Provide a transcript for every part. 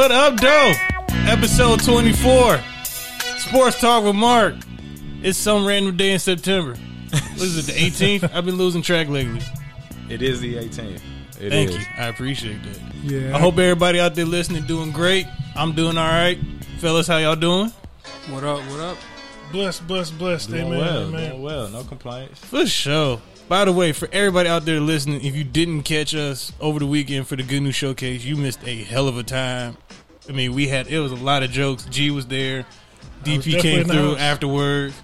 What up? What up, Doe? Episode 24. Sports Talk with Mark. It's some random day in September. What is it, the 18th? I've been losing track lately. It is the 18th. It Thank is. you. I appreciate that. Yeah. I hope everybody out there listening doing great. I'm doing all right. Fellas, how y'all doing? What up? What up? blessed, blessed, blessed. Doing Amen. well, amen. doing well. No complaints. For sure. By the way, for everybody out there listening, if you didn't catch us over the weekend for the Good News Showcase, you missed a hell of a time. I mean, we had it was a lot of jokes. G was there. DP definitely came through afterwards.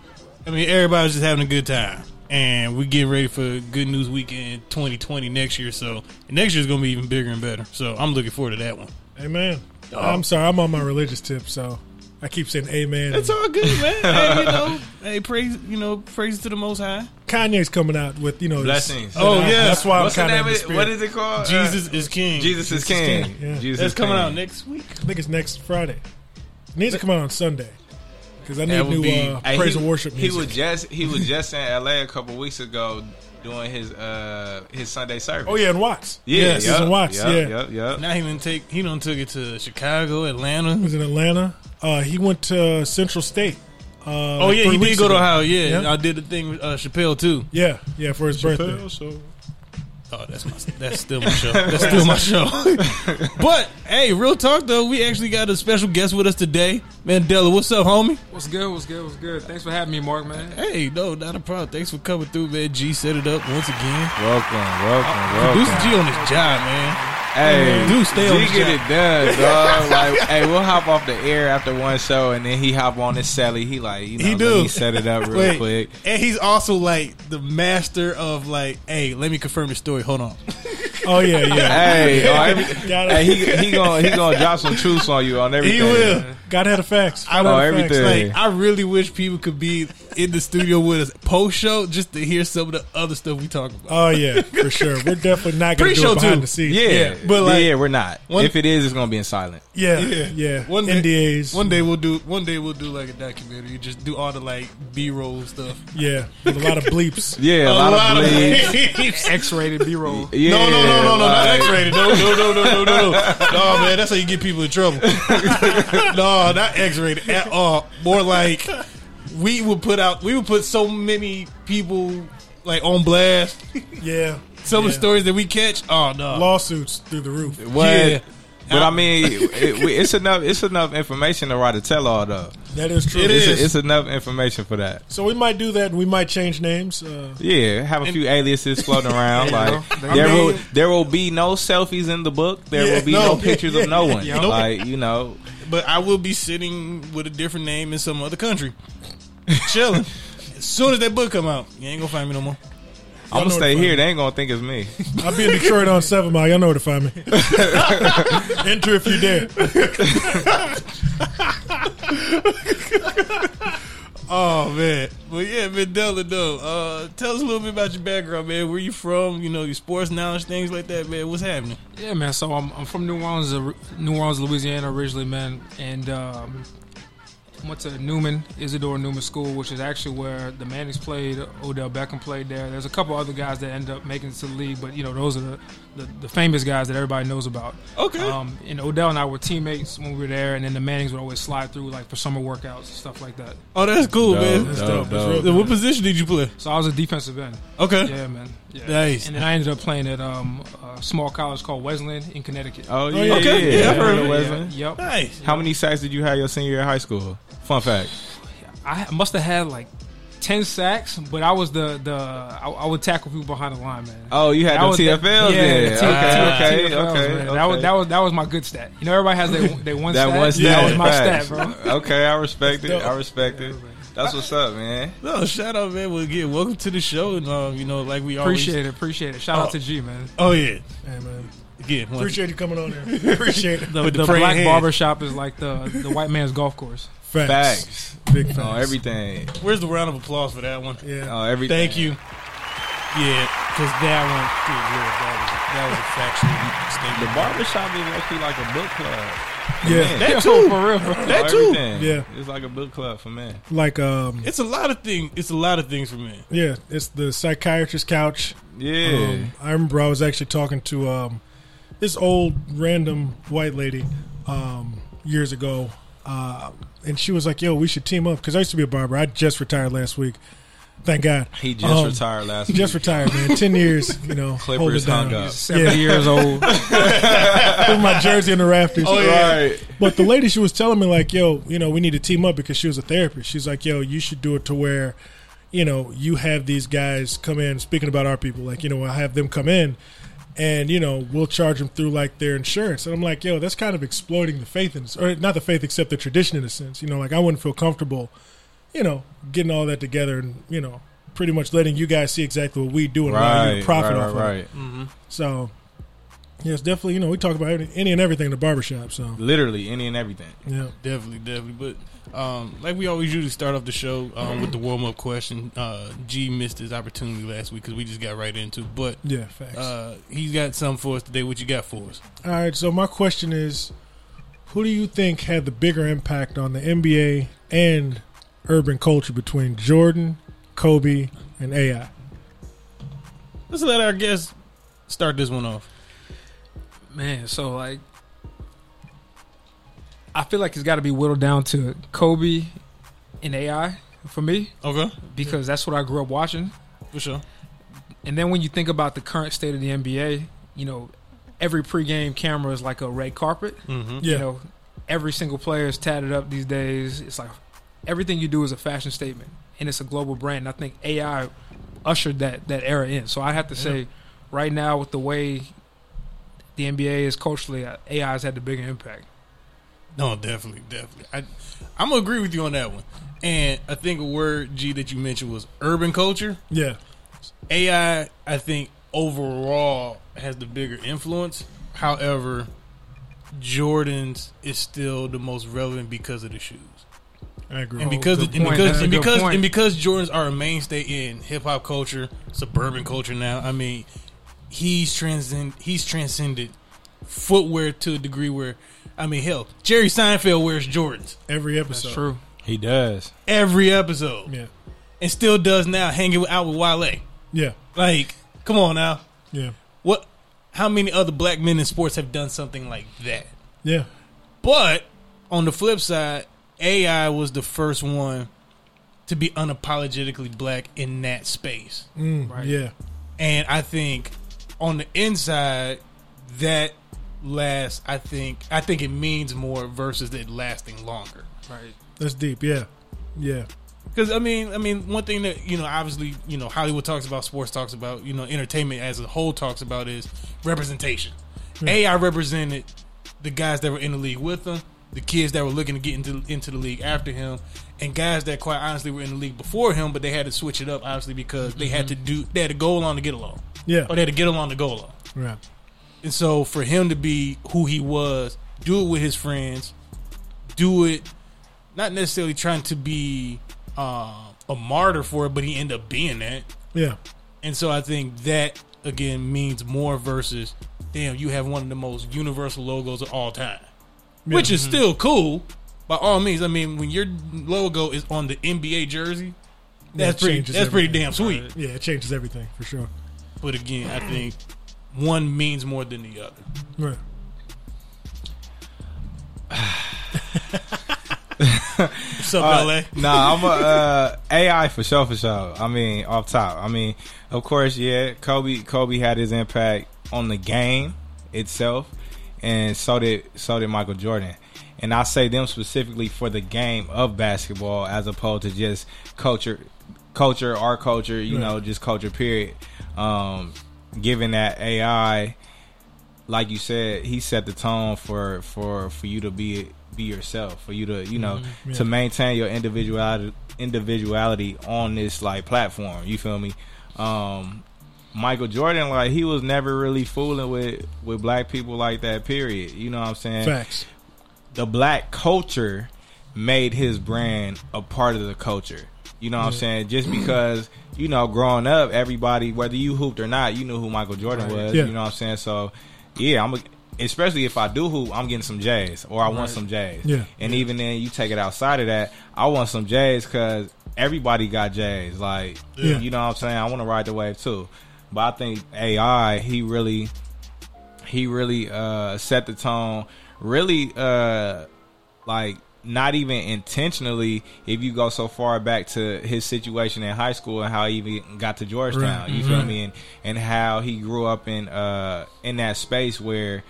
I mean, everybody was just having a good time. And we getting ready for Good News Weekend 2020 next year. So next year is gonna be even bigger and better. So I'm looking forward to that one. Amen. Oh. I'm sorry, I'm on my religious tip, so I keep saying amen. It's all good, man. hey, you know, hey, praise, you know, praise to the Most High. Kanye's coming out with, you know, this- Blessings. Oh, yeah. That's why What's I'm kind of of it? What is it called? Jesus Uh, is King. Jesus is is King. King, yeah. Jesus That's is coming King. out next week. I think it's next Friday. It needs to come out on Sunday because I need That would new be- uh, praise he, and worship music. He was just he was just in L.A. a couple weeks ago doing his uh his Sunday service. oh yeah, and Watts. yeah, yes, he's yep, in Watts. Yep, yeah, yep, yep. Now he didn't take he done took it to Chicago, Atlanta. he Atlanta. was in Atlanta. Uh, he went to Central State. Uh, Oh like yeah, he did weeks go to ago. Ohio. Yeah, Yeah. I did the thing with uh, Chappelle too. Yeah, yeah, for his birthday. Oh, that's my that's still my show. That's still my show. but hey, real talk though, we actually got a special guest with us today. Mandela, what's up, homie? What's good? What's good? What's good? Thanks for having me, Mark, man. Hey, no, not a problem. Thanks for coming through, man. G set it up once again. Welcome, welcome, Producer welcome. G on his job, man. Hey, Dude, stay on the get it done, dog. like, hey, we'll hop off the air after one show, and then he hop on his celly. He like, you know, He do. me set it up real Wait, quick. and he's also like the master of like, hey, let me confirm the story. Hold on. Oh yeah, yeah. Hey, oh, every, hey, he he gonna he gonna drop some truths on you on everything. He will. Gotta have the facts. I Gotta know oh, the facts. everything. Like, I really wish people could be in the studio with us post show just to hear some of the other stuff we talk about. Oh yeah, for sure. We're definitely not going to do Pre-show it behind too. the scenes. Yeah, Yeah, but like- yeah, we're not. One- if it is, it's gonna be in silent. yeah, Yeah. yeah. One day- NDAs. One day we'll do. One day we'll do like a documentary. Just do all the like B roll stuff. Yeah, with a lot of bleeps. Yeah, a, lot, of bleeds. bleeds. X-rated B-roll. Yeah, No, no, no, no, no, not like- X-rated. No, no, no, no, no, no, no. No, man, that's how you get people in trouble. no, not X-rated at all. More like we would put out. We would put so many people like on blast. Yeah, Some of the stories that we catch. Oh no, lawsuits through the roof. What? Yeah. But I mean, it, we- it's enough. It's enough information to write a tell all though. That is true. It It's, is. it's enough information for that. So we might do that, and we might change names. Uh, Yeah, have a few aliases floating around. Like go. there mean- will there will be no selfies in the book. There Yeah, will be no, no, pictures yeah, of no one. yeah. Like you know, but I will be sitting with a different name in some other country, chilling. as soon as that book come out, you ain't gonna find me no more. I'm gonna stay to here. find. They ain't gonna think it's me. I'll be in Detroit on Seven Mile. Y'all know where to find me. Enter if you dare. Oh man, but yeah, Mandela though. Uh, tell us a little bit about your background, man. Where you from? You know, your sports knowledge, things like that, man. What's happening? Yeah, man. So I'm, I'm from New Orleans, New Orleans, Louisiana, originally, man, and um, went to Newman, Isidore Newman School, which is actually where the Mannings played. Odell Beckham played there. There's a couple other guys that end up making it to the league, but you know those are the, the, the famous guys that everybody knows about. Okay. Um, and Odell and I were teammates when we were there, and then the Mannings would always slide through like for summer workouts and stuff like that. Oh, that's cool, Dope, man. That's dope. dope. That's real- What position did you play? So I was a defensive end. Okay. Yeah, man. Yeah. Nice. And then I ended up playing at um, a small college called Wesleyan in Connecticut. Oh yeah, yeah, okay. yeah. Yeah, I I've heard heard of of Wesley. Yeah, yep. Nice. How many sacks did you have your senior year of high school? Fun fact. I must have had like ten sacks, but I was the the I, I would tackle people behind the line, man. Oh, you had That the TFLs the- yeah, the T- okay, T- okay, TFLs, okay, man. okay. That was that was that was my good stat. You know, everybody has their their one that stat. one stat. That was my facts. stat, bro. Okay, I respect it. I respect it. That's what's up, man. No, shout out, man. Well, again, welcome to the show, and um, you know, like we always Appreciate it, appreciate it. Shout Oh. out to G, man. Oh yeah, Hey, man. again, Appreciate you coming on there. Appreciate it. The, the the black hands. barber shop is like the the white man's golf course. Facts. Facts. Big facts. On everything. Where's the round of applause for that one? Yeah. On everything. Thank you. Yeah, because that one, good lord, that was that was a factual statement. The barbershop is actually like a book club. Yeah. men. That too. for real, bro. That too. everything. Yeah. It's like a book club for men. Like, um, It's a lot of things. It's a lot of things for men. yeah, it's the psychiatrist couch. Yeah. Um, I remember I was actually talking to um, this old random white lady um, years ago, uh, and she was like, "Yo, we should team up." Because I used to be a barber. I just retired last week. Thank God. He just Um, retired last He week. just retired, man. Ten years, you know. Clippers it down. hung up. Seventy Yeah. years old. With my jersey in the rafters. Oh, Right. But the lady, she was telling me like, "Yo, you know, we need to team up because she was a therapist." She's like, "Yo, you should do it to where, you know, you have these guys come in speaking about our people. Like, you know, I have them come in, and you know, we'll charge them through like their insurance." And I'm like, "Yo, that's kind of exploiting the faith in, this or not the faith, except the tradition in a sense. You know, like I wouldn't feel comfortable, you know, getting all that together and you know, pretty much letting you guys see exactly what we do and allow you to profit right, off right, of it. right. Mm-hmm. So." Yes, definitely. You know, we talk about any, any and everything in the barbershop. So, Literally any and everything. yeah. Definitely, definitely. But um, like we always usually start off the show um, with the warm up question. Uh, G missed his opportunity last week because we just got right into. it. But Yeah, facts. uh, he's got something for us today. What you got for us? All right, so my question is who do you think had the bigger impact on the NBA and urban culture between Jordan, Kobe, and AI? Let's let our guest start this one off. Man, so like, I feel like it's got to be whittled down to Kobe and AI for me Okay, because that's what I grew up watching. for sure. And then when you think about the current state of the NBA, you know, every pregame camera is like a red carpet. Mm-hmm. Yeah. You know, every single player is tatted up these days. It's like everything you do is a fashion statement, and it's a global brand. And I think AI ushered that that era in. So I have to say, right now with the way the NBA is culturally, AI has had the bigger impact. No, definitely, definitely. I, I'm gonna agree with you on that one. And I think a word G that you mentioned was urban culture. Yeah. AI, I think overall has the bigger influence. However, Jordan's is still the most relevant because of the shoes, I agree. and Oh, because good and point. because That's and because point. and because Jordans are a mainstay in hip hop culture, suburban culture now. I mean, he's transcend he's transcended footwear to a degree where, I mean, hell, Jerry Seinfeld wears Jordans Every That's episode. true. He does. every episode, Yeah. and still does now, hanging out with Wale. Yeah. Like, come on now. Yeah. What? How many other black men in sports have done something like that? Yeah. But on the flip side, AI was the first one to be unapologetically black in that space, Mm, Right. Yeah. and I think on the inside that lasts. I think I think it means more versus it lasting longer. Right. That's deep. Yeah. Yeah. Because I mean, I mean, one thing that you know, obviously, you know, Hollywood talks about, sports talks about, you know, entertainment as a whole talks about is representation. AI represented the guys that were in the league with him, the kids that were looking to get into into the league after him, and guys that quite honestly were in the league before him, but they had to switch it up obviously because they had mm-hmm. to do they had to go along to get along, Yeah. or they had to get along to go along. Right. And so for him to be who he was, do it with his friends, do it not necessarily trying to be uh, a martyr for it, but he ended up being that. Yeah. And so I think that again means more versus damn, you have one of the most universal logos of all time. Which is still cool by all means. I mean, when your logo is on the NBA jersey, that's it pretty changes that's pretty damn sweet. Yeah. It changes everything for sure. But again, I think one means more than the other. Right. What's up, Uh, LA? nah, I'm a uh, AI for sure, for sure. I mean, off top. I mean, of course, yeah. Kobe, Kobe had his impact on the game itself, and so did so did Michael Jordan. And I say them specifically for the game of basketball, as opposed to just culture, culture, our culture. You Right. know, just culture. Period. Um, given that AI, like you said, he set the tone for for for you to be be yourself, for you to you know Mm-hmm. Yeah. to maintain your individuality individuality on this like platform. You feel me? Um, Michael Jordan, like he was never really fooling with with black people like that. Period. You know what I'm saying? Facts. the black culture made his brand a part of the culture. You know what I'm saying? Just because, you know, growing up, everybody, whether you hooped or not, you knew who Michael Jordan was. Yeah. You know what I'm saying? So, yeah, I'm a, especially if I do hoop, I'm getting some J's or I want some J's. Yeah. And even then, you take it outside of that, I want some J's because everybody got J's. Like, Yeah. you know what I'm saying? I want to ride the wave too. But I think AI, he really he really uh, set the tone. Really, uh, like not even intentionally. If you go so far back to his situation in high school and how he even got to Georgetown, you feel me, and and how he grew up in uh in that space where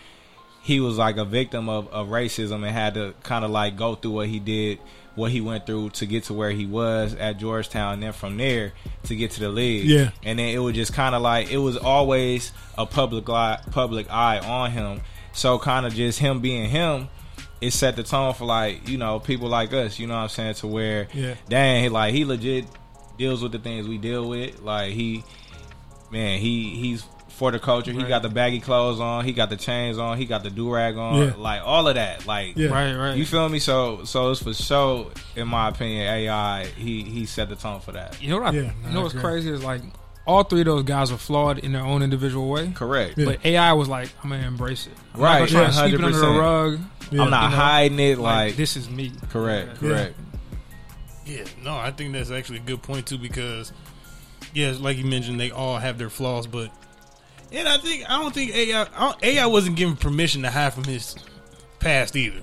he was like a victim of, of racism and had to kind of like go through what he did, what he went through to get to where he was at Georgetown, and then from there to get to the league. Yeah. and then it was just kind of like it was always a public eye, public eye on him. So kind of just him being him, it set the tone for like you know people like us. You know what I'm saying to where Yeah. dang, he, like he legit deals with the things we deal with. Like he, man, he he's for the culture. He Right. got the baggy clothes on. He got the chains on. He got the do rag on. Yeah. Like all of that. Like Yeah. Right, right. you feel me? So so it's for sure. In my opinion, AI he he set the tone for that. You know what? I, Yeah, you I know what's agree. crazy is like all three of those guys are flawed in their own individual way. Correct. Yeah. But AI was like, I'm gonna embrace it. I'm Right, not gonna sweep it under the rug. Yeah. I'm not You know, hiding it. Like, Like, this is me. correct. Yeah. Correct. Yeah, no, I think that's actually a good point too because, yeah, like you mentioned, they all have their flaws, but and I think I don't think AI I don't- AI wasn't given permission to hide from his past either.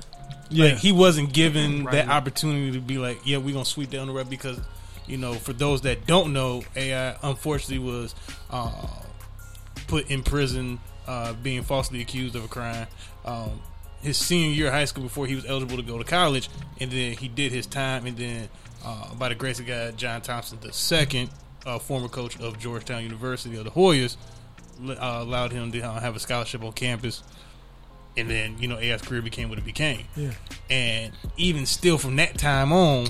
Yeah. Like he wasn't given Right. that opportunity to be like, yeah, we're gonna sweep down the rug because, you know, for those that don't know, AI unfortunately was uh, put in prison, uh, being falsely accused of a crime. Um, his senior year of high school before he was eligible to go to college, and then he did his time, and then uh, by the grace of God, John Thompson the second, uh, former coach of Georgetown University of the Hoyas, uh, allowed him to uh, have a scholarship on campus. And then you know AI's career became what it became Yeah. and even still from that time on,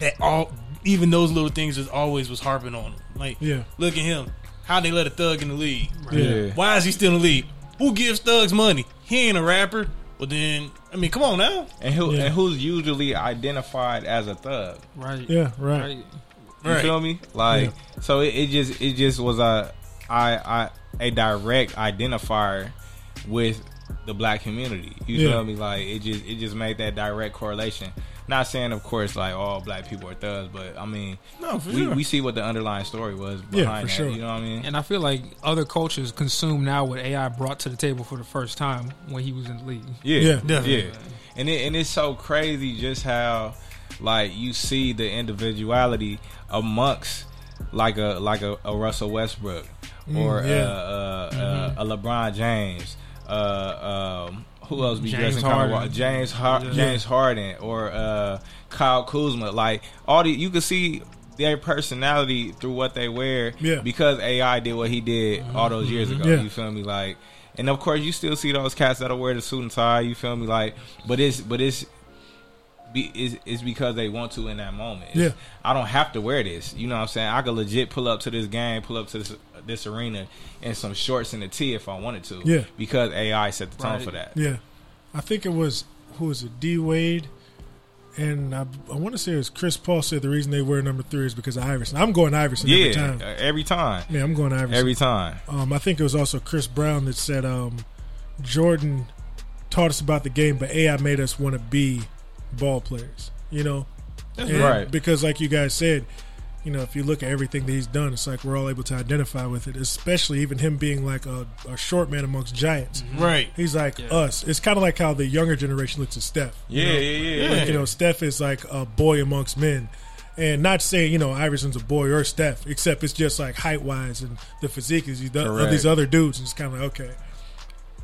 that all even those little things just always was harping on him. Like, Yeah. look at him, how they let a thug in the league. Yeah. Why is he still in the league? Who gives thugs money? He ain't a rapper. Well, then I mean, come on now, And who Yeah. and who's usually identified as a thug? Right. Yeah. Right. Right. You Right. feel me? Like so, it, it just it just was a I I a direct identifier with the black community. You Yeah. feel me? Like it just it just made that direct correlation. Not saying, of course, like all black people are thugs, but I mean, no, for we, sure. we see what the underlying story was Yeah, behind for that. sure. You know what I mean? And I feel like other cultures consume now what AI brought to the table for the first time when he was in the league. Yeah, Yeah. Definitely. yeah. And it, and it's so crazy just how like you see the individuality amongst like a like a, a Russell Westbrook or Mm, yeah. uh, uh, uh, a LeBron James. Uh, um, who else be James dressing kind of Harden. James Har- Yeah. James Harden or uh, Kyle Kuzma. Like all the you can see their personality through what they wear Yeah. because AI did what he did all those years ago. Yeah. You feel me? Like, and of course you still see those cats that'll wear the suit and tie. You feel me? Like, but it's but it's. Be, it's, it's because they want to in that moment. It's- Yeah. I don't have to wear this. You know what I'm saying? I could legit pull up to this game, pull up to this this arena in some shorts and a tee if I wanted to. Yeah. Because AI set the tone Right. for that. Yeah, I think it was who was it? D Wade, and I, I want to say it was Chris Paul said the reason they wear number three is because of Iverson. I'm going Iverson Yeah. every time. uh, Every time. Yeah, I'm going Iverson. Every time. um, I think it was also Chris Brown that said um, Jordan taught us about the game, but AI made us want to be ball players. You know, That's And right. Because, like you guys said, you know, if you look at everything that he's done, it's like we're all able to identify with it. Especially even him being like a, a short man amongst giants. right. He's like Yeah. us. It's kind of like how the younger generation looks at Steph. you Yeah, know? yeah, yeah, yeah. Like, you know, Steph is like a boy amongst men. And not saying, you know, Iverson's a boy or Steph, except it's just like height wise and the physique is these, of these other dudes. And it's kind of like, okay,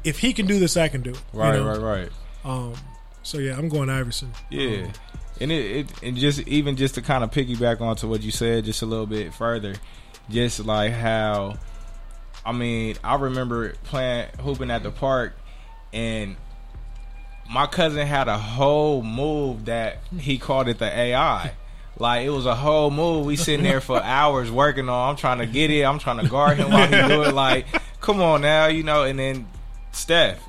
if he can do this, I can do it. you Right, know? right, right. Um, so, yeah, I'm going Iverson. Yeah, Um, and it, it and just even just to kind of piggyback onto what you said just a little bit further, just like how, I mean, I remember playing hooping at the park, and my cousin had a whole move that he called it the AI. Like it was a whole move. We sitting there for hours working on. I'm trying to get it. I'm trying to guard him while he do it. Like, come on now, you know. And then Steph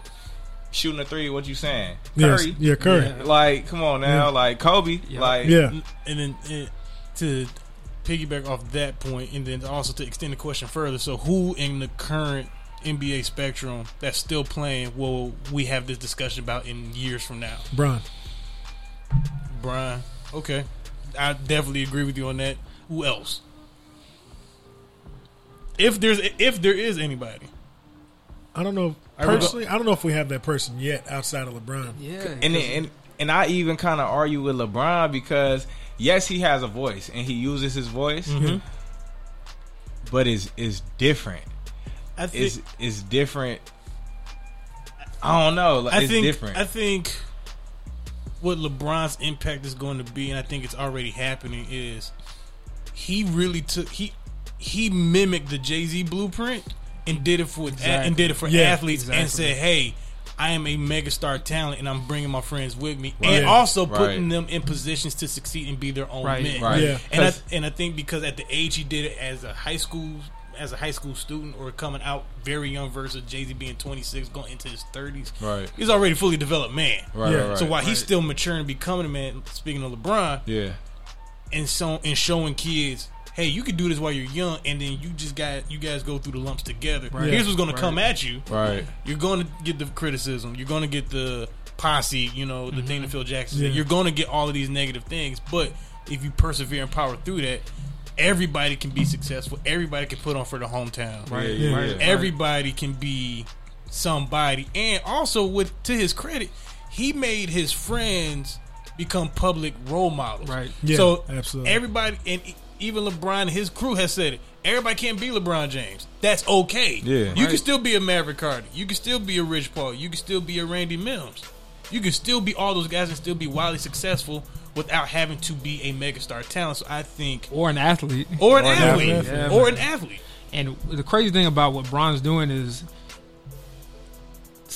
shooting a three. What you saying? Yes, Curry. yeah, Curry. Yeah. Like, come on now, Yeah. like Kobe, Yeah. like, Yeah. and then uh, to piggyback off that point, and then also to extend the question further. So, who in the current NBA spectrum that's still playing will we have this discussion about in years from now? Bron. Bron, okay, I definitely agree with you on that. Who else? If there's if there is anybody, I don't know. I go- Personally, I don't know if we have that person yet outside of LeBron. Yeah, and and and I even kind of argue with LeBron because yes, he has a voice and he uses his voice, Mm-hmm. but it's is different. I think It's it's different. I don't know. Like, I it's think different. I think what LeBron's impact is going to be, and I think it's already happening, is he really took he he mimicked the Jay Z blueprint and did it for Exactly. and did it for Yeah, athletes and said, "Hey, I am a megastar talent, and I'm bringing my friends with me, Right. and Yeah. also Right. putting them in positions to succeed and be their own Right. men." Right. Yeah. And I, 'Cause- and I think because at the age he did it as a high school as a high school student or coming out very young versus Jay Z being 26 going into his 30s, Right. He's already fully developed man. right, Yeah. right, right. So while he's still maturing becoming a man, speaking of LeBron, yeah, and so and showing kids, hey, you can do this while you're young, and then you just got you guys go through the lumps together. Right. Here's what's going Right. to come at you. right, You're going to get the criticism. You're going to get the posse. You know the mm-hmm. thing that Phil Jackson. Yeah. You're going to get all of these negative things, but if you persevere and power through that, everybody can be successful. Everybody can put on for the hometown. right, Yeah, right, Everybody can be somebody, and also with to his credit, he made his friends become public role models. Right. Yeah, so absolutely. everybody, and even LeBron and his crew has said it. Everybody can't be LeBron James. That's okay. Yeah. you can still be a Maverick Carter. You can still be a Rich Paul. You can still be a Randy Mims. You can still be all those guys and still be wildly successful without having to be a megastar talent. So I think, or an athlete. or an Or an athlete, athlete, yeah. or an athlete. And the crazy thing about what Bron's doing is,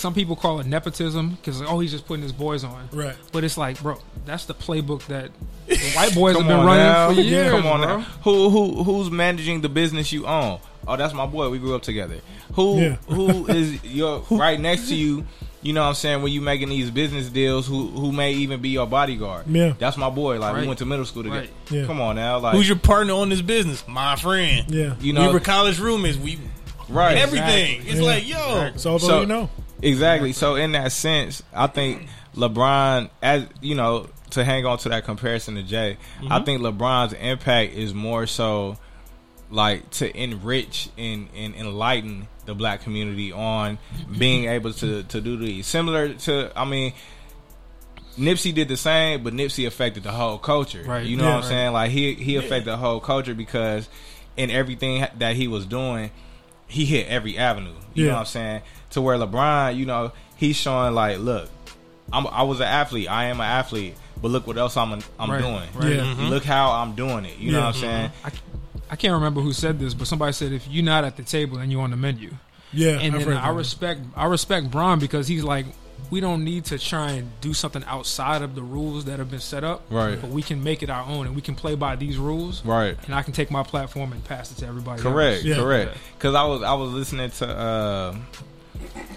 some people call it nepotism because oh he's just putting his boys on. Right. But it's like, bro, that's the playbook that the white boys have been running now. for years. Come on bro. now. Who who who's managing the business you own? Oh, that's my boy. We grew up together. Who Yeah. who is your right next to you? You know what I'm saying? When you making these business deals, who who may even be your bodyguard? Yeah. That's my boy. Like we went to middle school together. Right. Yeah. Come on now. Like Who's your partner on this business? My friend. Yeah. you know we were college roommates. We right. everything. It's Yeah. like yo, So So- you know, Exactly. So in that sense, I think LeBron, as you know, to hang on to that comparison to Jay, I mm-hmm. think LeBron's impact is more so like to enrich and, and enlighten the black community on being able to to do these similar to. I mean. Nipsey did the same, but Nipsey affected the whole culture. Right. You know Yeah. what I'm saying? Like he he affected the whole culture because in everything that he was doing, he hit every avenue. You Yeah. know what I'm saying? To where LeBron, you know, he's showing like, look, I'm, I was an athlete. I am an athlete, but look what else I'm I'm Right, doing. right. Yeah. Mhm. Look how I'm doing it. You know what I'm saying? I can't remember who said this, but somebody said if you're not at the table, then you're on the menu. yeah. and I've then heard I that. respect I respect Bron because he's like we don't need to try and do something outside of the rules that have been set up. Right. But we can make it our own and we can play by these rules. Right. And I can take my platform and pass it to everybody. Correct. Else. Yeah. Correct. Because I was I was listening to uh,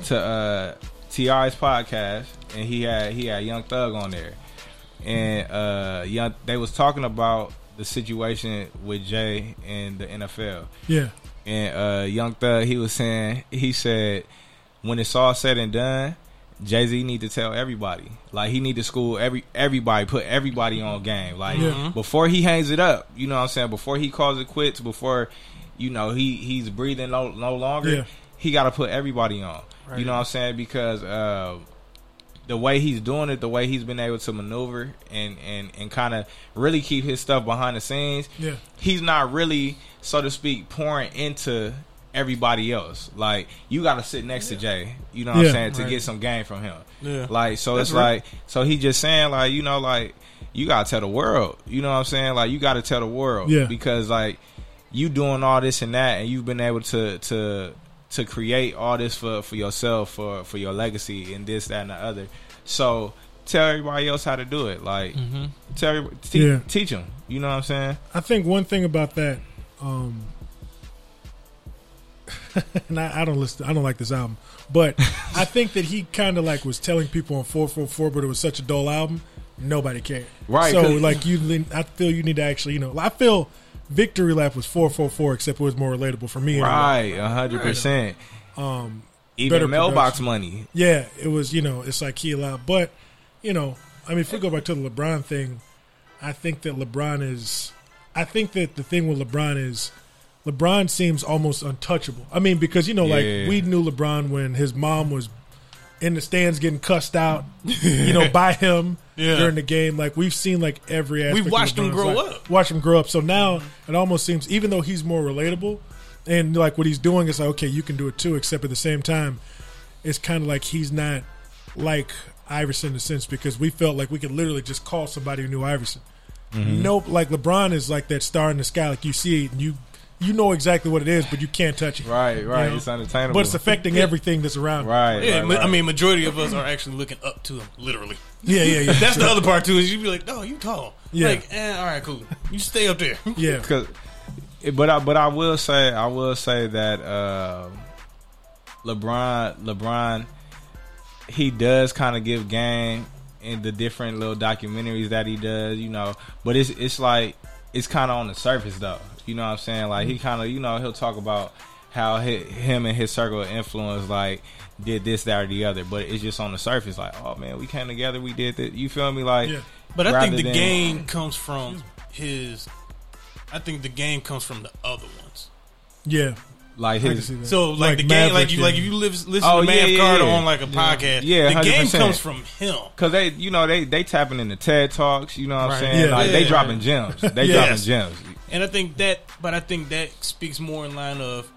to uh, T.I.'s podcast, and he had he had Young Thug on there, and uh, young they was talking about the situation with Jay and the NFL. Yeah. and uh, Young Thug, he was saying, he said, when it's all said and done, Jay Z need to tell everybody, like he need to school every everybody, put everybody on game, like Yeah. before he hangs it up, you know what I'm saying? Before he calls it quits, before you know he he's breathing no no longer, Yeah. He got to put everybody on. Right. You know what I'm saying? Because uh, the way he's doing it, the way he's been able to maneuver and and and kind of really keep his stuff behind the scenes, Yeah. he's not really, so to speak, pouring into everybody else. Like you got to sit next to Jay, you know what Yeah, I'm saying, to right. get some game from him. Yeah. Like so, That's it's right. like so he just saying like you know like you got to tell the world, you know what I'm saying? Like you got to tell the world, Yeah. because like you doing all this and that, and you've been able to to to create all this for for yourself for for your legacy and this that and the other. So tell everybody else how to do it. Like Mhm. tell everybody, te- Yeah. teach them. You know what I'm saying? I think one thing about that, um, and I, I don't listen. I don't like this album, but I think that he kind of like was telling people on four four four, but it was such a dull album, nobody cared. Right, So like you, I feel you need to actually, you know, I feel Victory Lap was four four four, except it was more relatable for me. Right, a hundred percent. Um, Even better mailbox production. money. Yeah, it was. You know, it's like he allowed, but you know, I mean, if we go back to the LeBron thing, I think that LeBron is. I think that the thing with LeBron is LeBron seems almost untouchable. I mean, because you know, like Yeah. we knew LeBron when his mom was in the stands getting cussed out, you know, by him Yeah. during the game. Like we've seen like every aspect. We've watched him grow up. Watch him grow up. So now it almost seems, even though he's more relatable, and like what he's doing is like, okay, you can do it too. Except at the same time, it's kind of like he's not like Iverson in a sense because we felt like we could literally just call somebody who knew Iverson. Mm-hmm. Nope, like LeBron is like that star in the sky. Like you see it and you you know exactly what it is, but you can't touch it. Right, right. You know? It's unattainable. But it's affecting everything that's around. right, Yeah, right, ma- I mean, majority of us are actually looking up to him, literally. Yeah, yeah, yeah. That's the other part too. Is you'd be like, no, you tall. Yeah. Like, eh, all right, cool. You stay up there. yeah. Cause, but I, but I will say I will say that uh, LeBron LeBron he does kind of give game in the different little documentaries that he does, you know. But it's it's like it's kind of on the surface though. You know what I'm saying? Like he kind of you know he'll talk about how hi him and his circle of influence like did this that or the other, but it's just on the surface. Like oh man, we came together, we did that. You feel me? Like Yeah. But I think the than- game comes from his. I think the game comes from the other ones. Yeah. like his. So like, Like the game, Maverick, like you, like if you live, listen Oh, to Mav yeah, yeah, Carter yeah. on like a podcast, Yeah, the game 100%. comes from him. Cause they, you know, they they tapping into TED talks. You know what I'm Right. saying? Yeah. Like they dropping gems. They Yes. dropping gems. And I think that, but I think that speaks more in line of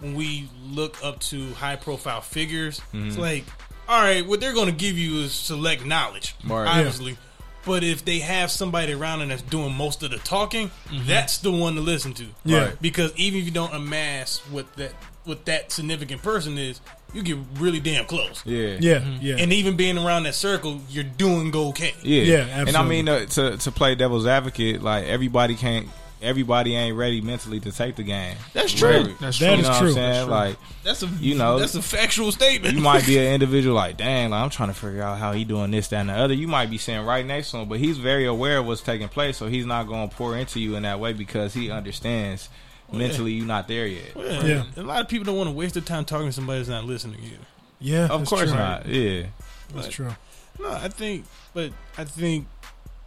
when we look up to high profile figures. Mm-hmm. It's like, all right, what they're going to give you is select knowledge, Right. obviously. But if they have somebody around and that's doing most of the talking, that's the one to listen to. Yeah. Right. Because even if you don't amass what that what that significant person is, you get really damn close. Yeah. Yeah. Yeah. And even being around that circle, you're doing okay. Yeah. Yeah, And I mean uh, to to play devil's advocate, like everybody can't. Everybody ain't ready mentally to take the game. That's true. Right. That's That You is know what true. I'm saying? That's. Like That's a You know, that's a factual statement. you might be an individual like, dang, like I'm trying to figure out how he doing this, that, and the other. You might be sitting right next to him, but he's very aware of what's taking place, so he's not going to pour into you in that way because he understands mentally you're not there yet. Yeah. Yeah. A lot of people don't want to waste their time talking to somebody that's not listening to you. yeah. Of that's course true. not. Yeah. That's true. No, I think, but I think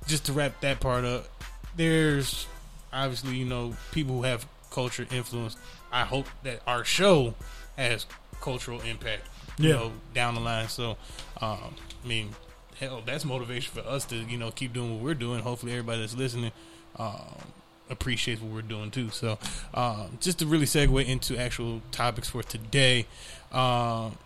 just to wrap that part up, there's obviously you know people who have culture influence. I hope that our show has cultural impact. You Yeah. know, down the line. So, um, I mean, hell, that's motivation for us to you know keep doing what we're doing. Hopefully, everybody that's listening. Um, appreciates what we're doing too so um, just to really segue into actual topics for today um,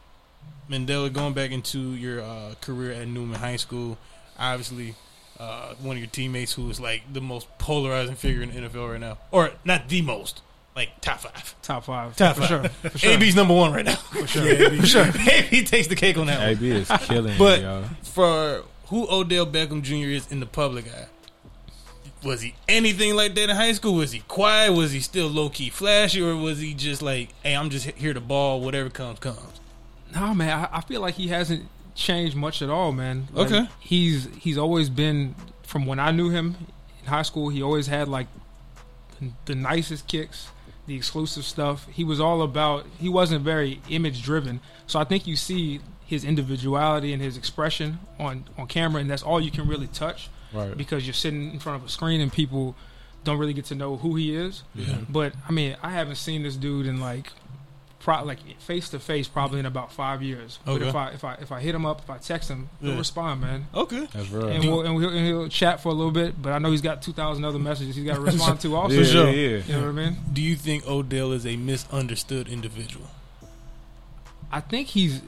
Mandela, going back into your uh, career at Newman High School, obviously uh, one of your teammates who is like the most polarizing figure in the NFL right now, or not the most, like top five. Top five. Top for five. sure. For sure. AB's number one right now. For sure. Yeah, For sure, AB takes the cake on that one. AB is killing But it, yo. for who Odell Beckham Jr. is in the public eye, was he anything like that in high school? Was he quiet? Was he still low key flashy, or was he just like, "Hey, I'm just here to ball. Whatever comes, comes." No, man, I, I feel like he hasn't changed much at all, man. Like, Okay. he's he's always been from when I knew him in high school. He always had like the nicest kicks, the exclusive stuff. He was all about. He wasn't very image driven, so I think you see his individuality and his expression on on camera, and that's all you can really touch Right. because you're sitting in front of a screen and people don't really get to know who he is. Yeah. But I mean, I haven't seen this dude in like, pro- like face to face probably in about five years. But if I if I if I hit him up, if I text him, he'll Yeah. respond, man. Okay. That's real. And we'll, and, we'll, and he'll chat for a little bit. But I know he's got two thousand other messages he's got to respond to also. yeah, sure. yeah, yeah. You know what I mean? Do you think Odell is a misunderstood individual? I think he's,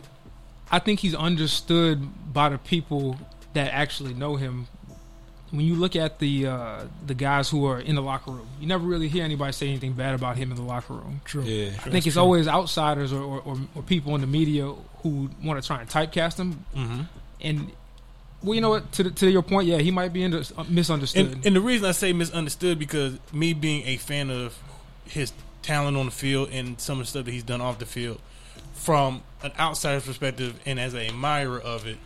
I think he's understood by the people that actually know him. When you look at the uh, the guys who are in the locker room, you never really hear anybody say anything bad about him in the locker room. True. Yeah. I think it's always outsiders or, or, or, or people in the media who want to try and typecast him. Mm-hmm. And well, you know what? To the, to your point, yeah, he might be under, uh, misunderstood. And, and the reason I say misunderstood because me being a fan of his talent on the field and some of the stuff that he's done off the field, from an outsider's perspective and as an admirer of it,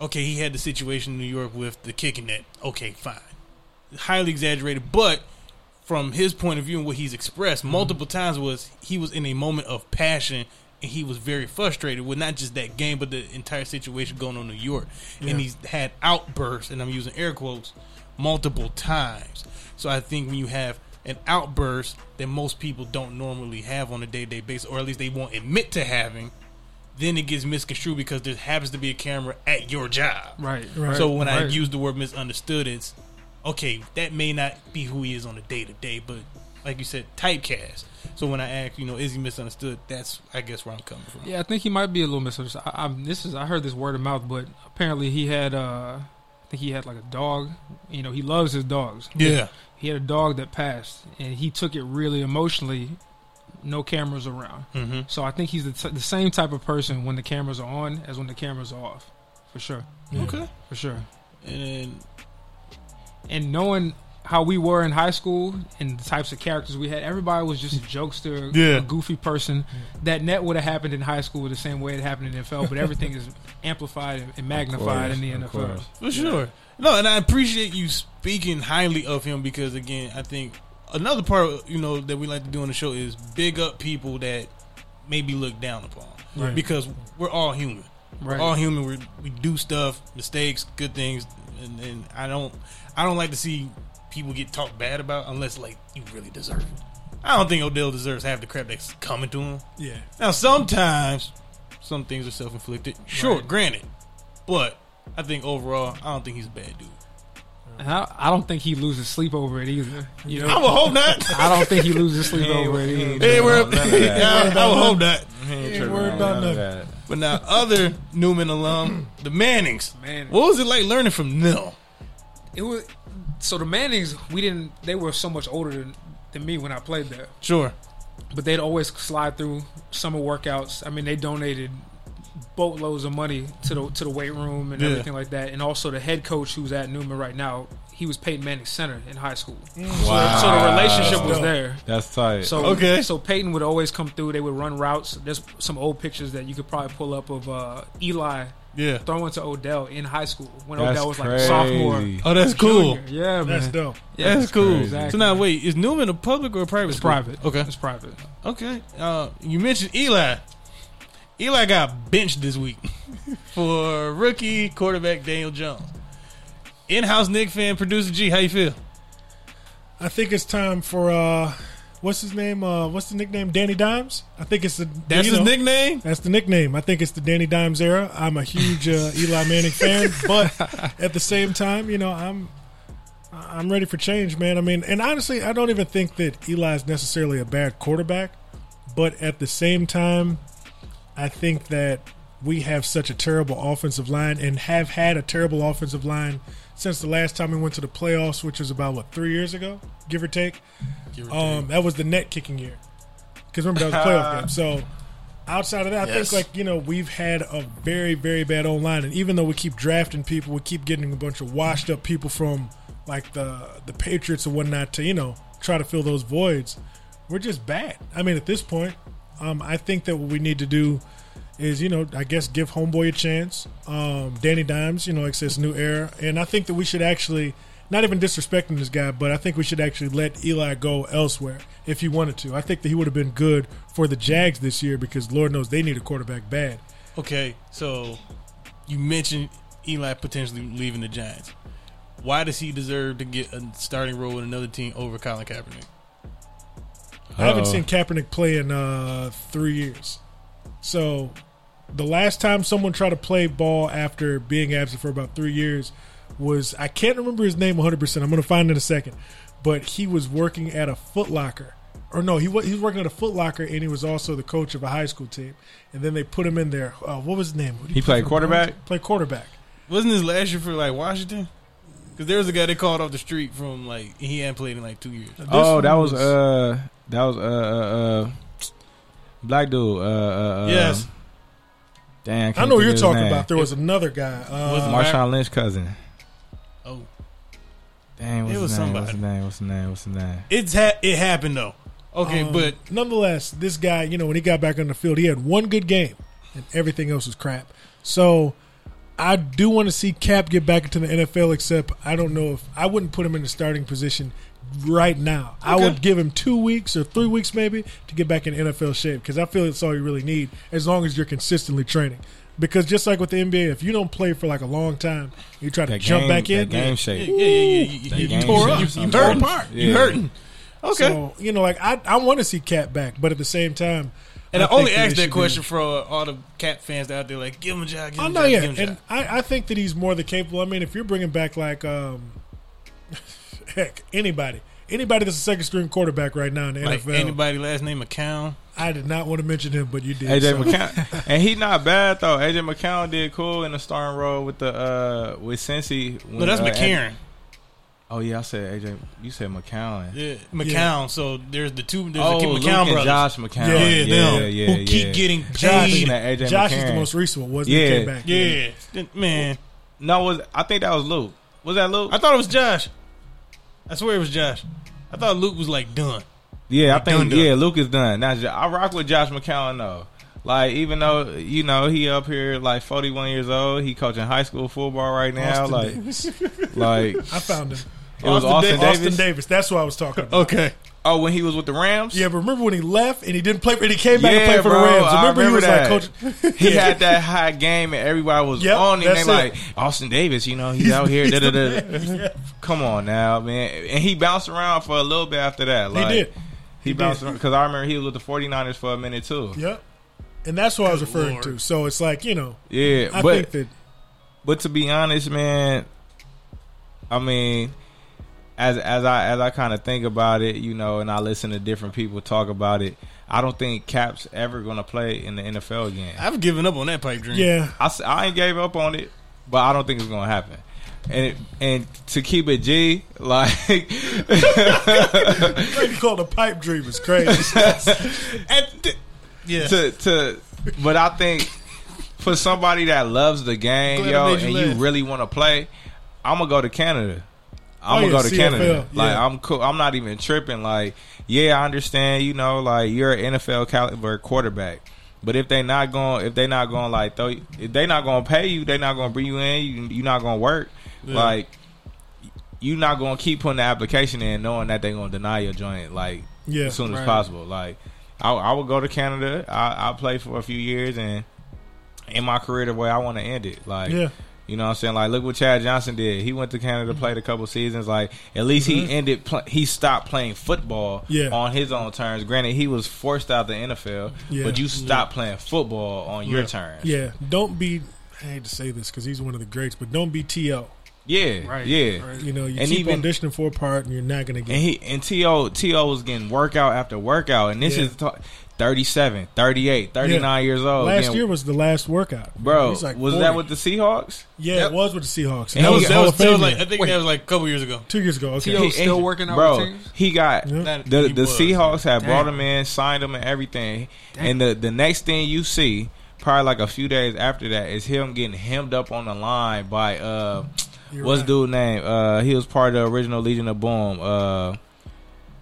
okay, he had the situation in New York with the kicking net. Okay, fine, highly exaggerated, but from his point of view and what he's expressed mm-hmm. multiple times was he was in a moment of passion and he was very frustrated with not just that game but the entire situation going on in New York. Yeah. And he's had outbursts and I'm using air quotes multiple times. So I think when you have an outburst that most people don't normally have on a day to day basis, or at least they won't admit to having, then it gets misconstrued because there happens to be a camera at your job. Right. Right. So when I use the word misunderstood, it's okay. That may not be who he is on a day to day, but like you said, typecast. So when I ask, you know, is he misunderstood? That's I guess where I'm coming from. Yeah, I think he might be a little misunderstood. I, I'm, this is I heard this word of mouth, but apparently he had uh, I think he had like a dog. You know, he loves his dogs. Yeah. He had a dog that passed, and he took it really emotionally. No cameras around, Mm-hmm. so I think he's the, t- the same type of person when the cameras are on as when the cameras are off, for sure, Okay. for sure. And And knowing how we were in high school and the types of characters we had, everybody was just a jokester, Yeah. a goofy person. That net would have happened in high school the same way it happened in NFL, but everything is amplified and- and magnified in the NFL. For sure. No, and I appreciate you speaking highly of him because again, I think another part you know that we like to do on the show is big up people that maybe look down upon. Right. Because we're all human. Right. We're all human. We we do stuff, mistakes, good things, and, and I don't I don't like to see people get talked bad about unless like you really deserve it. I don't think Odell deserves half the crap that's coming to him. Yeah. Now, sometimes some things are self inflicted. Sure, Right. granted, but I think overall, I don't think he's a bad dude. And I, I don't think he loses sleep over it either. You know, I would hope not. I don't think he loses sleep He ain't- over it either. ain't Hey, we're, None of that. yeah, I would hope not. He ain't Ain't tripping worried on about none of nothing. But now, other Newman alum, the Mannings. Man, What was it like learning from them? it was so the Mannings. We didn't. They were so much older than, than me when I played there. Sure. but they'd always slide through summer workouts. I mean, they donated boatloads of money to the to the weight room and Yeah. everything like that. And also the head coach who's at Newman right now, he was Peyton Manning's center in high school. Wow. So the relationship was Dope. there. That's tight. So Okay. so Peyton would always come through. They would run routes. There's some old pictures that you could probably pull up of uh, Eli Yeah. throwing to Odell in high school when That's Odell was like crazy. a sophomore. Oh, that's cool. junior. Yeah, man. That's dope. Yeah, that's cool. Exactly. So now, wait, is Newman a public or a private? It's private. Okay. It's private. Okay. Uh, you mentioned Eli. Eli got benched this week for rookie quarterback Daniel Jones. In-house Nick fan, producer G, how you feel? I think it's time for uh, what's his name? Uh, what's the nickname? Danny Dimes. I think it's the That's his know, nickname. That's the nickname. I think it's the Danny Dimes era. I'm a huge uh, Eli Manning fan, but at the same time, you know, I'm I'm ready for change, man. I mean, and honestly, I don't even think that Eli is necessarily a bad quarterback, but at the same time, I think that we have such a terrible offensive line and have had a terrible offensive line since the last time we went to the playoffs, which was about what three years ago, give or take. Give or Um, take. that was the net kicking year. Because remember that was a playoff game. So outside of that, I Yes. think like you know we've had a very very bad O line, and even though we keep drafting people, we keep getting a bunch of washed up people from like the the Patriots and whatnot to you know try to fill those voids. We're just bad. I mean, at this point, um, I think that what we need to do is you know I guess give Homeboy a chance. Um, Danny Dimes, you know, like a new era, and I think that we should actually not even disrespecting this guy, but I think we should actually let Eli go elsewhere if he wanted to. I think that he would have been good for the Jags this year because Lord knows they need a quarterback bad. Okay, so you mentioned Eli potentially leaving the Giants. Why does he deserve to get a starting role in another team over Colin Kaepernick? I haven't seen Kaepernick play in uh, three years. So the last time someone tried to play ball after being absent for about three years was I can't remember his name 100. percent I'm going to find it in a second, but he was working at a Foot Locker, or no, he was he was working at a Foot Locker, and he was also the coach of a high school team. And then they put him in there. Uh, what was his name? What He play played quarterback? Play quarterback. Wasn't his last year for like Washington? Because there was a guy they called off the street from like he hadn't played in like two years. This oh, one that was uh, that was uh, uh, uh black dude. Uh, uh, uh Yes. Damn, I can't know what you're talking name. about. There was another guy. Was Uh, it Marshawn Lynch cousin. Oh, Damn, what's It was his name? somebody. What's the name? What's his name? What's his name? it's ha- it happened though. Okay, Um, but nonetheless, this guy, you know, when he got back on the field, he had one good game, and everything else was crap. So, I do want to see Cap get back into the NFL. Except I don't know if I wouldn't put him in the starting position right now. I would give him two weeks or three weeks maybe to get back in NFL shape because I feel it's all you really need as long as you're consistently training. Because just like with the NBA, if you don't play for like a long time, you try to That jump game, back in. game shape. yeah, yeah, yeah, you, you, tore up. You, is you something. hurting. You hurting. Okay. So you know, like I, I want to see Cap back, but at the same time, And I, think only that asked that question be- for uh, all the Cap fans out there. Like, give him a job. Give him Oh a no, job. yeah, give him and. I, I think that he's more than capable. I mean, if you're bringing back like, um, heck, anybody, anybody that's a second string quarterback right now in the Like NFL, anybody last name McCown. I did not want to mention him, but you did. AJ so. McCown, and he's not bad though. AJ McCown did cool in the starting role with the uh with Cincy. when, No, that's uh, McCarron. Oh yeah, I said AJ. You said McCown. Yeah, McCown. So there's the two. There's oh, the Luke McCown and brothers. Josh McCown. Yeah, Yeah, yeah, them yeah, who yeah. keep getting Josh, Speaking paid. of AJ Josh is the most recent one, wasn't he? Yeah. Came back. Yeah, Th- man. No, was I think that was Luke. Was that Luke? I thought it was Josh. I swear it was Josh. I thought Luke was like done. Yeah, I think done, done. yeah, Luke is done. Now I rock with Josh McCown though. Like even though you know he up here like forty one years old, he coaching high school football right now. Austin like Davis. like I found him. It was Austin Austin, Da- Davis. Austin Davis. That's what I was talking about. Okay. Oh, when he was with the Rams. Yeah, but remember when he left and he didn't play, and he came back and Yeah, played for bro, the Rams. I Remember, he was remember like coach. He had that high game and everybody was Yep, on him. They like. Austin Davis, you know, he's, out here. he's da, da, da. Yeah. Come on now, man. And he bounced around for a little bit after that. Like, he did. He, He bounced did. around because I remember he was with the 49ers for a minute too. Yep. And that's what I was referring Lord. to. So it's like you know, Yeah, I but think that but to be honest, man, I mean, as as I as I kind of think about it, you know, and I listen to different people talk about it, I don't think Cap's ever going to play in the NFL again. I've given up on that pipe dream. yeah, I, I ain't gave up on it, but I don't think it's gonna happen. And it, and to keep it G, like you call the pipe dream is crazy. At the- yeah. to to, but I think for somebody that loves the game, Glad yo, made you and you really want to play, I'm gonna go to Canada. I'm Oh, gonna yeah, go to CFL, Canada. Like yeah. I'm cool. I'm not even tripping. Like yeah, I understand. You know, like you're an NFL caliber quarterback. But if they not going, if they not going like throw, you- if they not going to pay you, they not going to bring you in. You you not going to work. Yeah. Like you not going to keep putting the application in, knowing that they going to deny your joint like Yeah, as soon as possible. Like I, I would go to Canada. I, I play for a few years and in my career the way I want to end it. Like yeah, you know what I'm saying? Like, look what Chad Johnson did. He went to Canada, played a couple seasons. Like, at least he ended. Pl- he stopped playing football Mm-hmm. Yeah. on his own terms. Granted, he was forced out the NFL, Yeah. but you stopped playing football on your Yeah. terms. yeah. Don't be. I hate to say this because he's one of the greats, but don't be To. yeah, Right. yeah. Right. You know, you And keep even- auditioning for a part, and you're not going to get. And he and T.O. T.O. was getting workout after workout, and this Yeah. is t- 37, 38, 39 years old. Last getting- year was the last workout, bro, He's like was 40. that with the Seahawks? Yeah, Yep. it was with the Seahawks. And that was that was, that was like. I think Wait. that was like a couple years ago. two years ago. Okay, T.O. He- still working out bro. with teams? He got Yeah. The he the was. Seahawks had Damn. brought him in, signed him, and everything. And the the next thing you see, probably like a few days after that, is him getting hemmed up on the line by uh, You're what's right. dude name? Uh, he was part of the original Legion of Boom. Uh,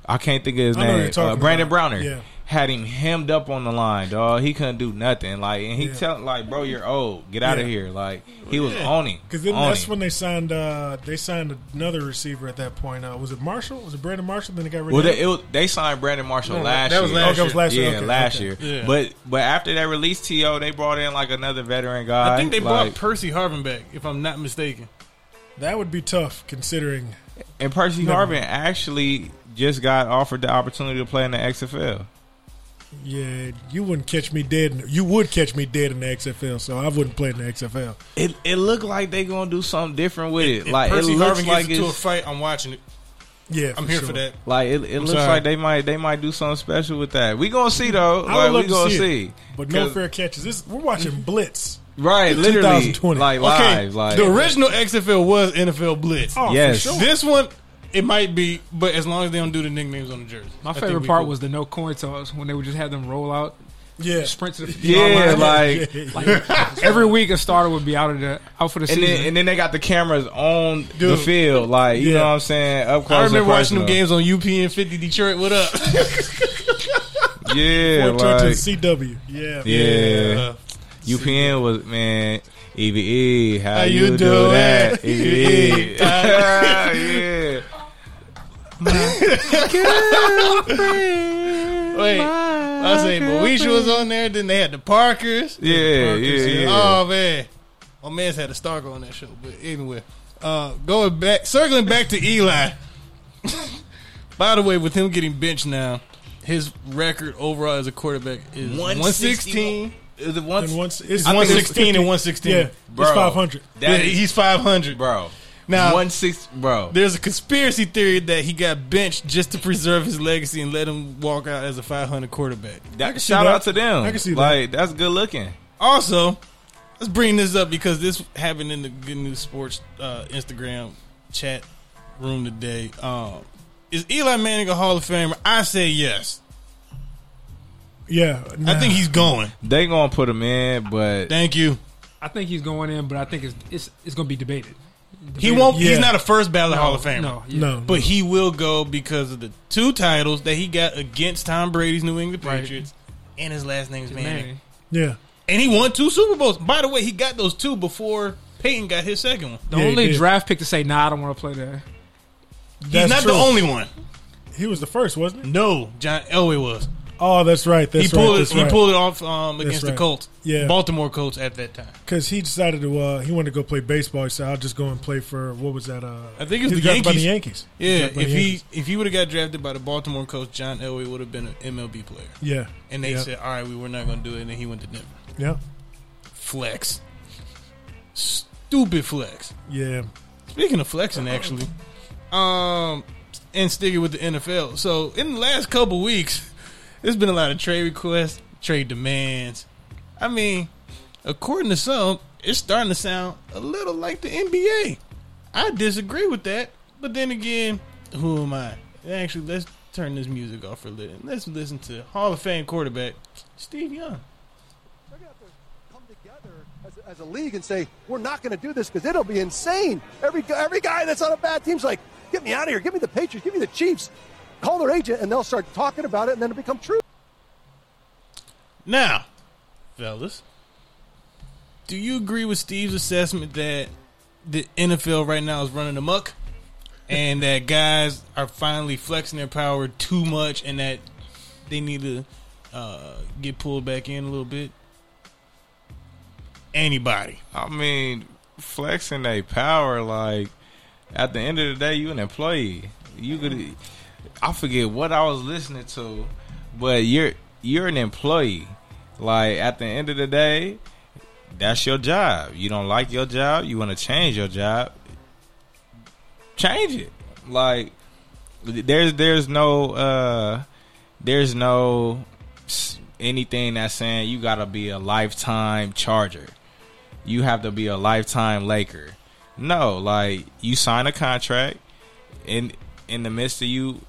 I can't think of his I know who you're name. talking Uh, Brandon about. Browner. Yeah. Had him hemmed up on the line, dog. He couldn't do nothing. Like, and he Yeah. tell like, bro, you're old. Get out of here. Like, he was owning. Because then owning. that's when they signed. Uh, they signed another receiver at that point. Uh, was it Marshall? Was it Brandon Marshall? Then they got rid Well, of they, was, they signed Brandon Marshall No, last that was year. last Okay, it was last year. Yeah, Okay, last okay. year. Yeah. But but after they released T.O., they brought in like another veteran guy. I think they brought Percy Harvin back, if I'm not mistaken. That would be tough considering. and Percy Never Harvin actually just got offered the opportunity to play in the XFL. Yeah, you wouldn't catch me dead. in- You would catch me dead in the XFL, so I wouldn't play in the XFL. It it looked like they're gonna do something different with it. If like Percy it looks Harvin like gets into a fight, I'm watching it. Yeah, I'm for here sure. for that. like it, it I'm looks sorry. like they might they might do something special with that. We gonna see though. I like love we to gonna see, see. it, but no fair catches. This we're watching Blitz. Right, in literally, 2020. like Okay, live, like the original XFL was NFL Blitz. Oh, Yes. for sure. This one, it might be, but as long as they don't do the nicknames on the jersey. My I favorite part cool. was the no coin toss when they would just have them roll out, Yeah, sprint to the yeah, line. like like every week a starter would be out of the out for the and season. then and then they got the cameras on the field, like you Yeah. know what I'm saying. Up close I and remember watching them games on UPN 50 Detroit. What up? Yeah, Four like to CW. Yeah, yeah. Uh, UPN was man. EVE, how, How you, you do doing? that? EVE, yeah. Wait, I say Moesha was on there. Then they had the Parkers. Yeah, The Parkers, yeah, yeah. Oh man, my man's had a Stark on that show. But anyway, uh, going back, circling back to Eli. By the way, with him getting benched now, his record overall as a quarterback is 116. Is it one? And it's, It's I 116 and 116. Yeah, Bro. it's five hundred. That Yeah, is- he's 500. bro. Now- one six, bro. There's a conspiracy theory that he got benched just to preserve his legacy and let him walk out as a 500 quarterback. That, see shout that. out to them. I can see that. Like that's good looking. Also, let's bring this up because this happened in the Good News Sports uh, Instagram chat room today. Um, is Eli Manning a Hall of Famer? I say yes. Yeah, I think he's going. They gonna put him in, but Thank you. I think he's going in, but I think it's it's, it's going to be debated. He won't. Yeah. He's not a first ballot No, Hall of Famer. No, yeah. no, But he will go because of the two titles that he got against Tom Brady's New England Right. Patriots, and his last name is Manning. Manning. yeah, And he won two Super Bowls. By the way, he got those two before Peyton got his second one. The Yeah, only draft pick to say, "Nah, I don't want to play there." He's That's not true. the only one. he was the first, wasn't he? No, John Elway was. Oh, that's right. That's he pulled right. it. He right. pulled it off um, against the. Colts. Yeah. Baltimore Colts at that time. because he decided to. Uh, he wanted to go play baseball. He said, "I'll just go and play for what was that? Uh, I think it was the Yankees. the Yankees. Yeah, by if the he Yankees. if he would have got drafted by the Baltimore Colts, John Elway would have been an MLB player. yeah, And they yeah. said, "All right, we were not going to do it." And then he went to Denver. yeah, Flex, stupid flex. yeah, Speaking of flexing, actually, um, and sticking with the NFL. So in the last couple weeks, there's been a lot of trade requests, trade demands. I mean, according to some, it's starting to sound a little like the NBA. I disagree with that, but then again, who am I? Actually, let's turn this music off for a little. Let's listen to Hall of Fame quarterback Steve Young. They're have to come together as a league and say, we're not going to do this because it'll be insane. Every, every guy that's on a bad team's like, get me out of here. Give me the Patriots. Give me the Chiefs. Call their agent, and they'll start talking about it, and then it'll become true. Now, fellas, do you agree with Steve's assessment that the NFL right now is running amok and that guys are finally flexing their power too much and that they need to uh, get pulled back in a little bit? Anybody? I mean, flexing their power. Like at the end of the day, you an employee. You could. I forget what I was listening to, but you're you're an employee. Like at the end of the day, that's your job. You don't like your job. You want to change your job. Change it. Like there's there's no uh there's no anything that's saying you got to be a lifetime Charger. You have to be a lifetime Laker. No, like you sign a contract in in the midst of you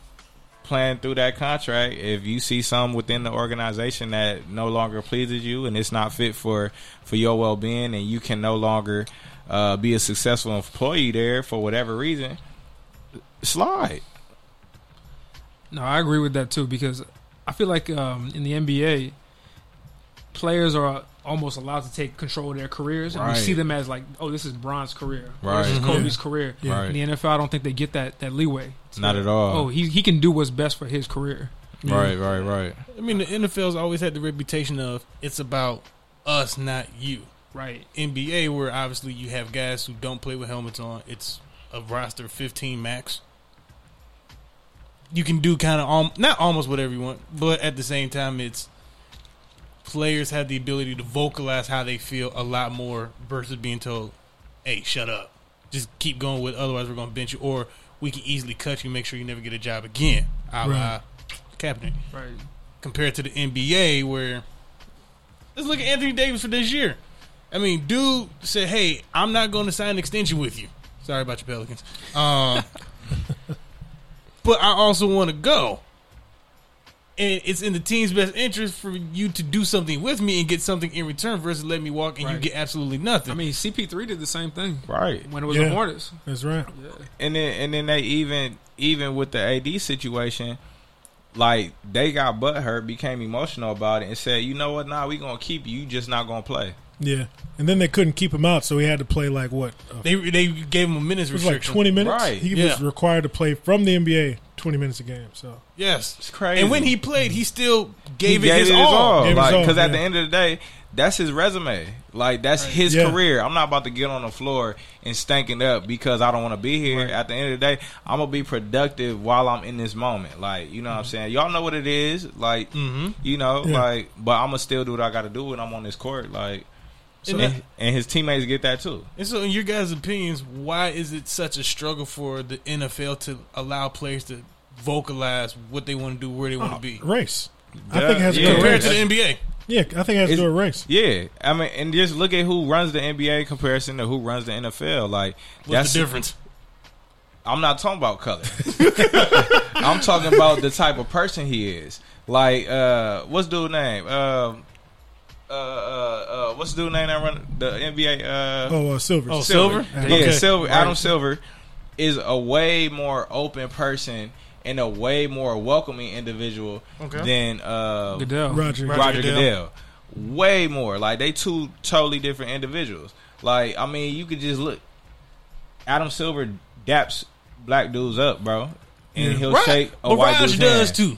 playing through that contract, if you see something within the organization that no longer pleases you and it's not fit for for your well being, and you can no longer uh, be a successful employee there for whatever reason, slide. No, I agree with that too because I feel like um, in the NBA, players are almost allowed to take control of their careers, and we see them as like, oh, this is Bron's career, Right. this is. Kobe's career. Right. In the NFL, I don't think they get that that leeway. To- Not at all. Oh, he he can do what's best for his career. Right, right, right. I mean, the NFL's always had the reputation of it's about us, not you. Right. NBA, where obviously you have guys who don't play with helmets on, it's a roster of 15 max. You can do kind of um, not almost whatever you want, but at the same time, it's players have the ability to vocalize how they feel a lot more versus being told, "Hey, shut up, just keep going with, otherwise we're going to bench you, or we can easily cut you, make sure you never get a job again." A la Right. Kaepernick Right. compared to the NBA where let's look at Anthony Davis for this year. I mean, dude said, "Hey, I'm not going to sign an extension with you. Sorry about your Pelicans, um, but I also want to go." And it's in the team's best interest for you to do something with me and get something in return versus let me walk and you get absolutely nothing. I mean, CP3 did the same thing Right. when it was Yeah. the Hornets. That's right. and then and then they even even with the AD situation, like they got butt hurt, became emotional about it, and said, "You know what? Nah, we gonna keep you. You just not gonna play." Yeah, and then they couldn't keep him out, so he had to play like what? Uh, they they gave him a minutes it was like restriction. twenty minutes. Right, He yeah. was required to play from the NBA twenty minutes a game. So Yes, It's crazy. And when he played, he still gave he it gave his it all. Gave his Like, all, because at yeah. the end of the day, that's his resume. Like that's his Yeah. career. I'm not about to get on the floor and stank it up because I don't want to be here. At the end of the day, I'm gonna be productive while I'm in this moment. Like you know what I'm saying. Y'all know what it is. Like you know, Yeah. like but I'm gonna still do what I got to do when I'm on this court. Like. And and, that- and his teammates get that too. And so, in your guys' opinions, why is it such a struggle for the NFL to allow players to vocalize what they want to do, where they want to be, race. I think it has to Yeah. do compared to the NBA? Yeah, I think it has to do with race. Yeah, I mean, and just look at who runs the NBA comparison to who runs the NFL. Like What's that's the difference? I'm not talking about color. I'm talking about the type of person he is. Like, uh, what's dude name? Um, uh, uh, uh, what's the dude name that run the NBA? Uh, Oh, uh, Silver. Oh, Silver? Yeah, Okay. Silver. Adam Right. Silver is a way more open person and a way more welcoming individual Okay. than uh, Goodell. Roger. Roger, Roger Goodell. Goodell. Way more. Like they two totally different individuals. Like I mean, you could just look. Adam Silver daps black dudes up, bro, and Yeah. he'll Right. shake a But white Raj dude's does hand. too.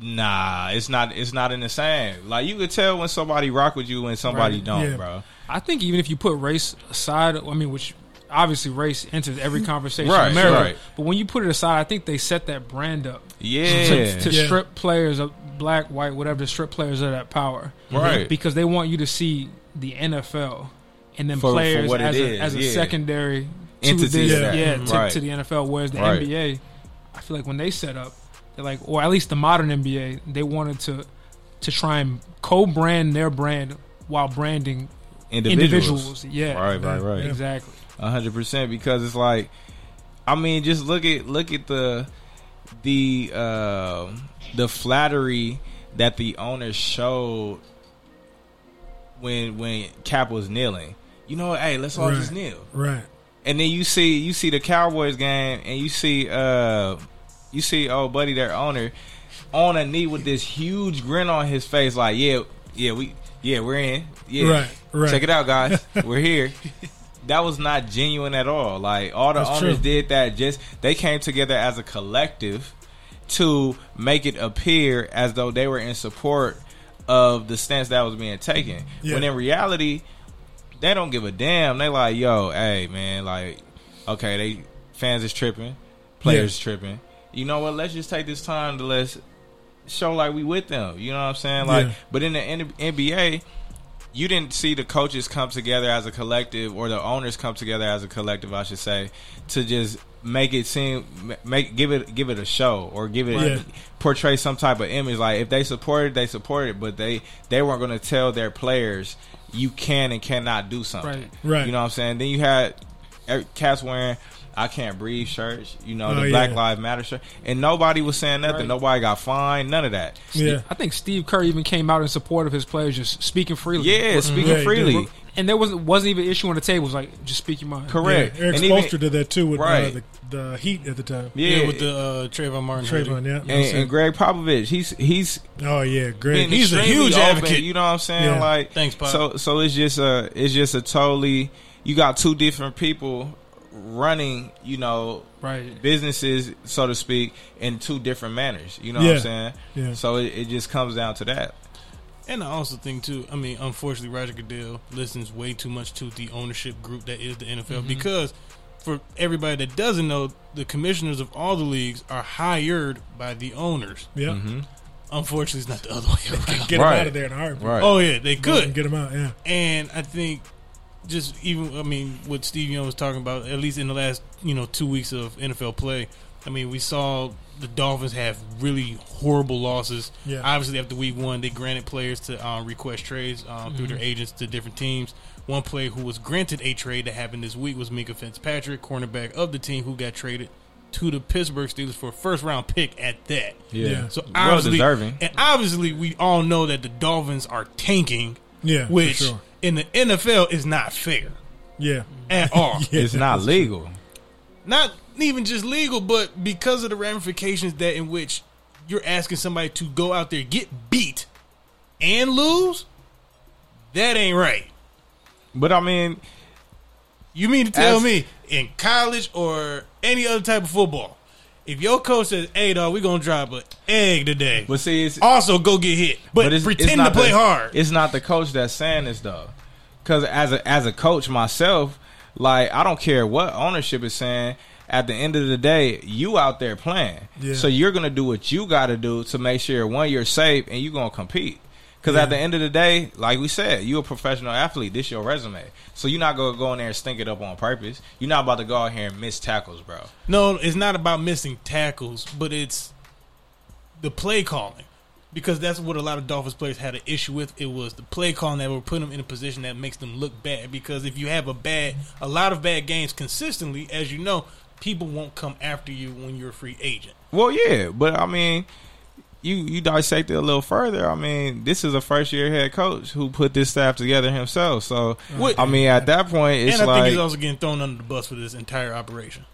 Nah, it's not. It's not in the same. Like you could tell when somebody rock with you and somebody Right. don't, Yeah. bro. I think even if you put race aside, I mean, which obviously race enters every conversation Right, in America, right. but when you put it aside, I think they set that brand up Yeah, to, to Yeah. strip players of black, white, whatever, to strip players of that power, Right. Because they want you to see the NFL and then For- for players what it as, a, is, as a yeah. secondary to Entity this, to that. yeah, Mhm. to, Right. to the NFL. Whereas the Right. NBA, I feel like when they set up, they're like, or at least the modern NBA, they wanted to to try and co-brand their brand while branding individuals. individuals. Yeah, Right, right, right. exactly. A hundred percent because it's like, I mean, just look at look at the the uh, the flattery that the owners showed when when Cap was kneeling. You know, hey, let's all Right. just kneel. Right. And then you see you see the Cowboys game, and you see uh you see old buddy their owner on a knee with this huge grin on his face, like yeah yeah we yeah we're in yeah Right, right. check it out guys we're here. That was not genuine at all. Like all the That's owners true. did that just they came together as a collective to make it appear as though they were in support of the stance that was being taken. Yeah. When in reality, they don't give a damn. They like, yo, hey man, like, okay, they fans is tripping, players tripping. You know what? Let's just take this time to let's show like we with them. You know what I'm saying? Like, Yeah. but in the NBA, you didn't see the coaches come together as a collective, or the owners come together as a collective, I should say, to just make it seem, make give it give it a show or give it Right. portray some type of image. Like if they supported, they supported, but they they weren't going to tell their players you can and cannot do something. Right. Right. You know what I'm saying? Then you had every- cats wearing I can't breathe shirts, you know, the Oh, Black yeah. Lives Matter shirt. And nobody was saying nothing. Right. Nobody got fined, none of that. Yeah. I think Steve Kerr even came out in support of his players, just speaking freely. Yeah, speaking Yeah, he freely. did. and there wasn't wasn't even an issue on the table. It was like just speak your mind. Correct. Yeah, Erik And Spoelstra did that too with Right. uh, the, the Heat at the time. Yeah, Yeah, with the uh, Trayvon Martin. Trayvon, yeah. and, and Gregg Popovich, he's he's Oh yeah, great. been He's a huge open, advocate. You know what I'm saying? Yeah. Like, Thanks, Pop. So, so it's just a, it's just a totally. You got two different people running, you know, Right. businesses, so to speak, in two different manners. You know what I'm saying? Yeah. So it, it just comes down to that. And I also think too. I mean, unfortunately, Roger Goodell listens way too much to the ownership group that is the NFL because, for everybody that doesn't know, the commissioners of all the leagues are hired by the owners. yeah. Mm-hmm. Unfortunately, it's not the other way around. Get Right. out of there in a heartbeat. Right. Oh yeah, they Go and could. get them out. Yeah. And I think just even I mean what Steve Young was talking about, at least in the last you know two weeks of NFL play. I mean, we saw the Dolphins have really horrible losses. Yeah. Obviously, after week one, they granted players to um, request trades um, through their agents to different teams. One player who was granted a trade that happened this week was Minkah Fitzpatrick, cornerback of the team, who got traded to the Pittsburgh Steelers for a first round pick at that. Yeah. So Well obviously, deserving. and obviously, we all know that the Dolphins are tanking, Yeah. for which sure. In the NFL is not fair Yeah. at all. Yeah, It's not that's legal. Not even just legal, but because of the ramifications that in which you're asking somebody to go out there get beat and lose. That ain't right. But I mean, You mean to tell As- me in college or any other type of football, If your coach says, "Hey, dog, we gonna drop an egg today," But see, it's, also go get hit, but, it's- it's pretend to not play the- hard. It's not the coach that's saying this though, because as a as a coach myself, like I don't care what ownership is saying. At the end of the day, you out there playing, Yeah. so you're gonna do what you got to do to make sure one you're safe and you're gonna compete. Because Yeah. at the end of the day, like we said, you're a professional athlete. This your resume, so you're not gonna go in there and stink it up on purpose. You're not about to go out here and miss tackles, bro. No, it's not about missing tackles, but it's the play calling. Because that's what a lot of Dolphins players had an issue with. It was the play calling that would put them in a position that makes them look bad. Because if you have a bad, a lot of bad games consistently, as you know, people won't come after you when you're a free agent. Well, yeah, but I mean, you you dissect it a little further. I mean, this is a first year head coach who put this staff together himself. So, I mean, at that point, it's and I like, think he's also getting thrown under the bus for this entire operation.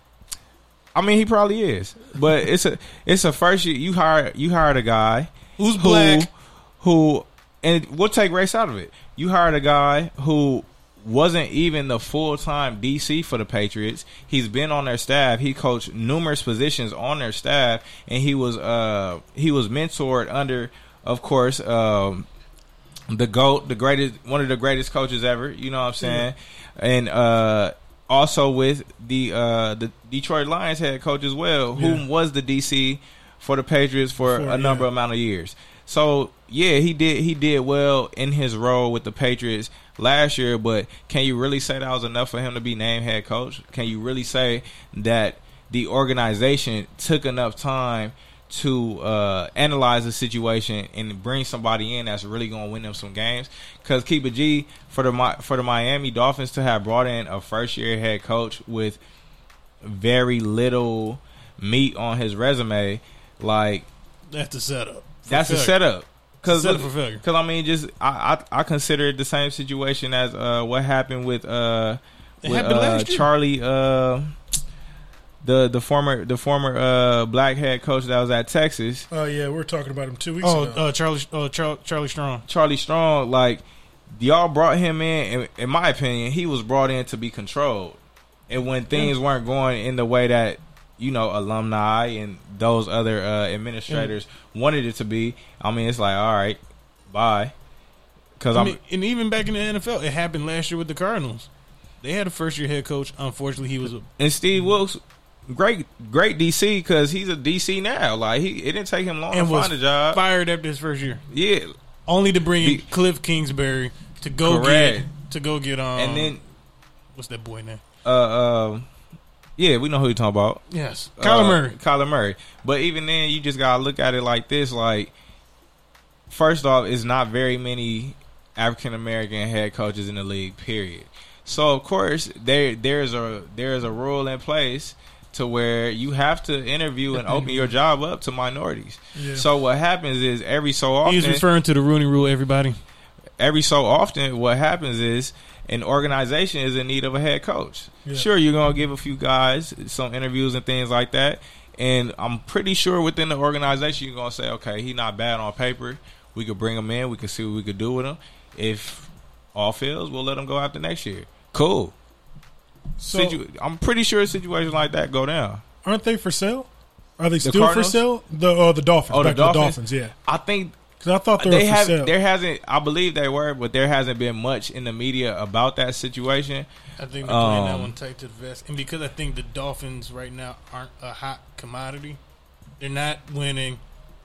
I mean, he probably is, but it's a it's a first year. You hire you hired a guy Who's who black? who, and we'll take race out of it. You hired a guy who wasn't even the full time DC for the Patriots. He's been on their staff. He coached numerous positions on their staff, and he was uh he was mentored under, of course, um, the goat, the greatest, one of the greatest coaches ever. You know what I'm saying? And uh, also with the uh, the Detroit Lions head coach as well, whom Yeah. was the DC for the Patriots for For- a number yeah. amount of years. So yeah, he did he did well in his role with the Patriots last year. But can you really say that was enough for him to be named head coach? Can you really say that the organization took enough time? to uh, analyze the situation and bring somebody in that's really going to win them some games. Because keep a G for the for the Miami Dolphins to have brought in a first year head coach with very little meat on his resume, like That's the setup. For that's the failure. setup. Because Setup for failure. I mean, just I, I I consider it the same situation as uh, what happened with uh with happened uh. Charlie uh the the former the former uh black head coach that was at Texas. Oh yeah, we were talking about him two weeks Oh, ago. uh, Charlie, uh, Charlie, Charlie Strong. Charlie Strong, like y'all brought him in. In, in my opinion, he was brought in to be controlled, and when things weren't going in the way that you know alumni and those other uh, administrators wanted it to be, I mean, it's like all right, bye. Because I I'm mean, and even back in the NFL, it happened last year with the Cardinals. They had a first year head coach. Unfortunately, he was a and Steve Wilks, great great DC because he's a DC now. Like he, it didn't take him long and to find a job. fired after his first year, Yeah, only to bring in Be- Cliff Kingsbury to go Correct. get to go get um and then what's that boy name? uh, uh yeah, we know who you're talking about. Yes, Kyler uh, Murray. Kyler Murray. But even then, you just gotta look at it like this: like, first off, it's not very many African American head coaches in the league. Period. So of course, there there's a there's a rule in place to where you have to interview and open your job up to minorities. Yeah. So what happens is every so often, He's referring to the Rooney Rule. Everybody, every so often, what happens is an organization is in need of a head coach. Yeah. Sure, you're gonna give a few guys some interviews and things like that, and I'm pretty sure within the organization you're gonna say, okay, he's not bad on paper. We could bring him in. We could see what we could do with him. If all fails, we'll let him go out the next year. Cool. so Situ- I'm pretty sure a situation like that go down. aren't they for sale? Are they The still for sale? The oh the Dolphins. Oh, the Back to the Dolphins? Dolphins. Yeah, I think because I thought they, they were for have sale. there hasn't I believe they were, but there hasn't been much in the media about that situation. I think they're playing that Um, one tight to the vest, and because I think the Dolphins right now aren't a hot commodity, they're not winning.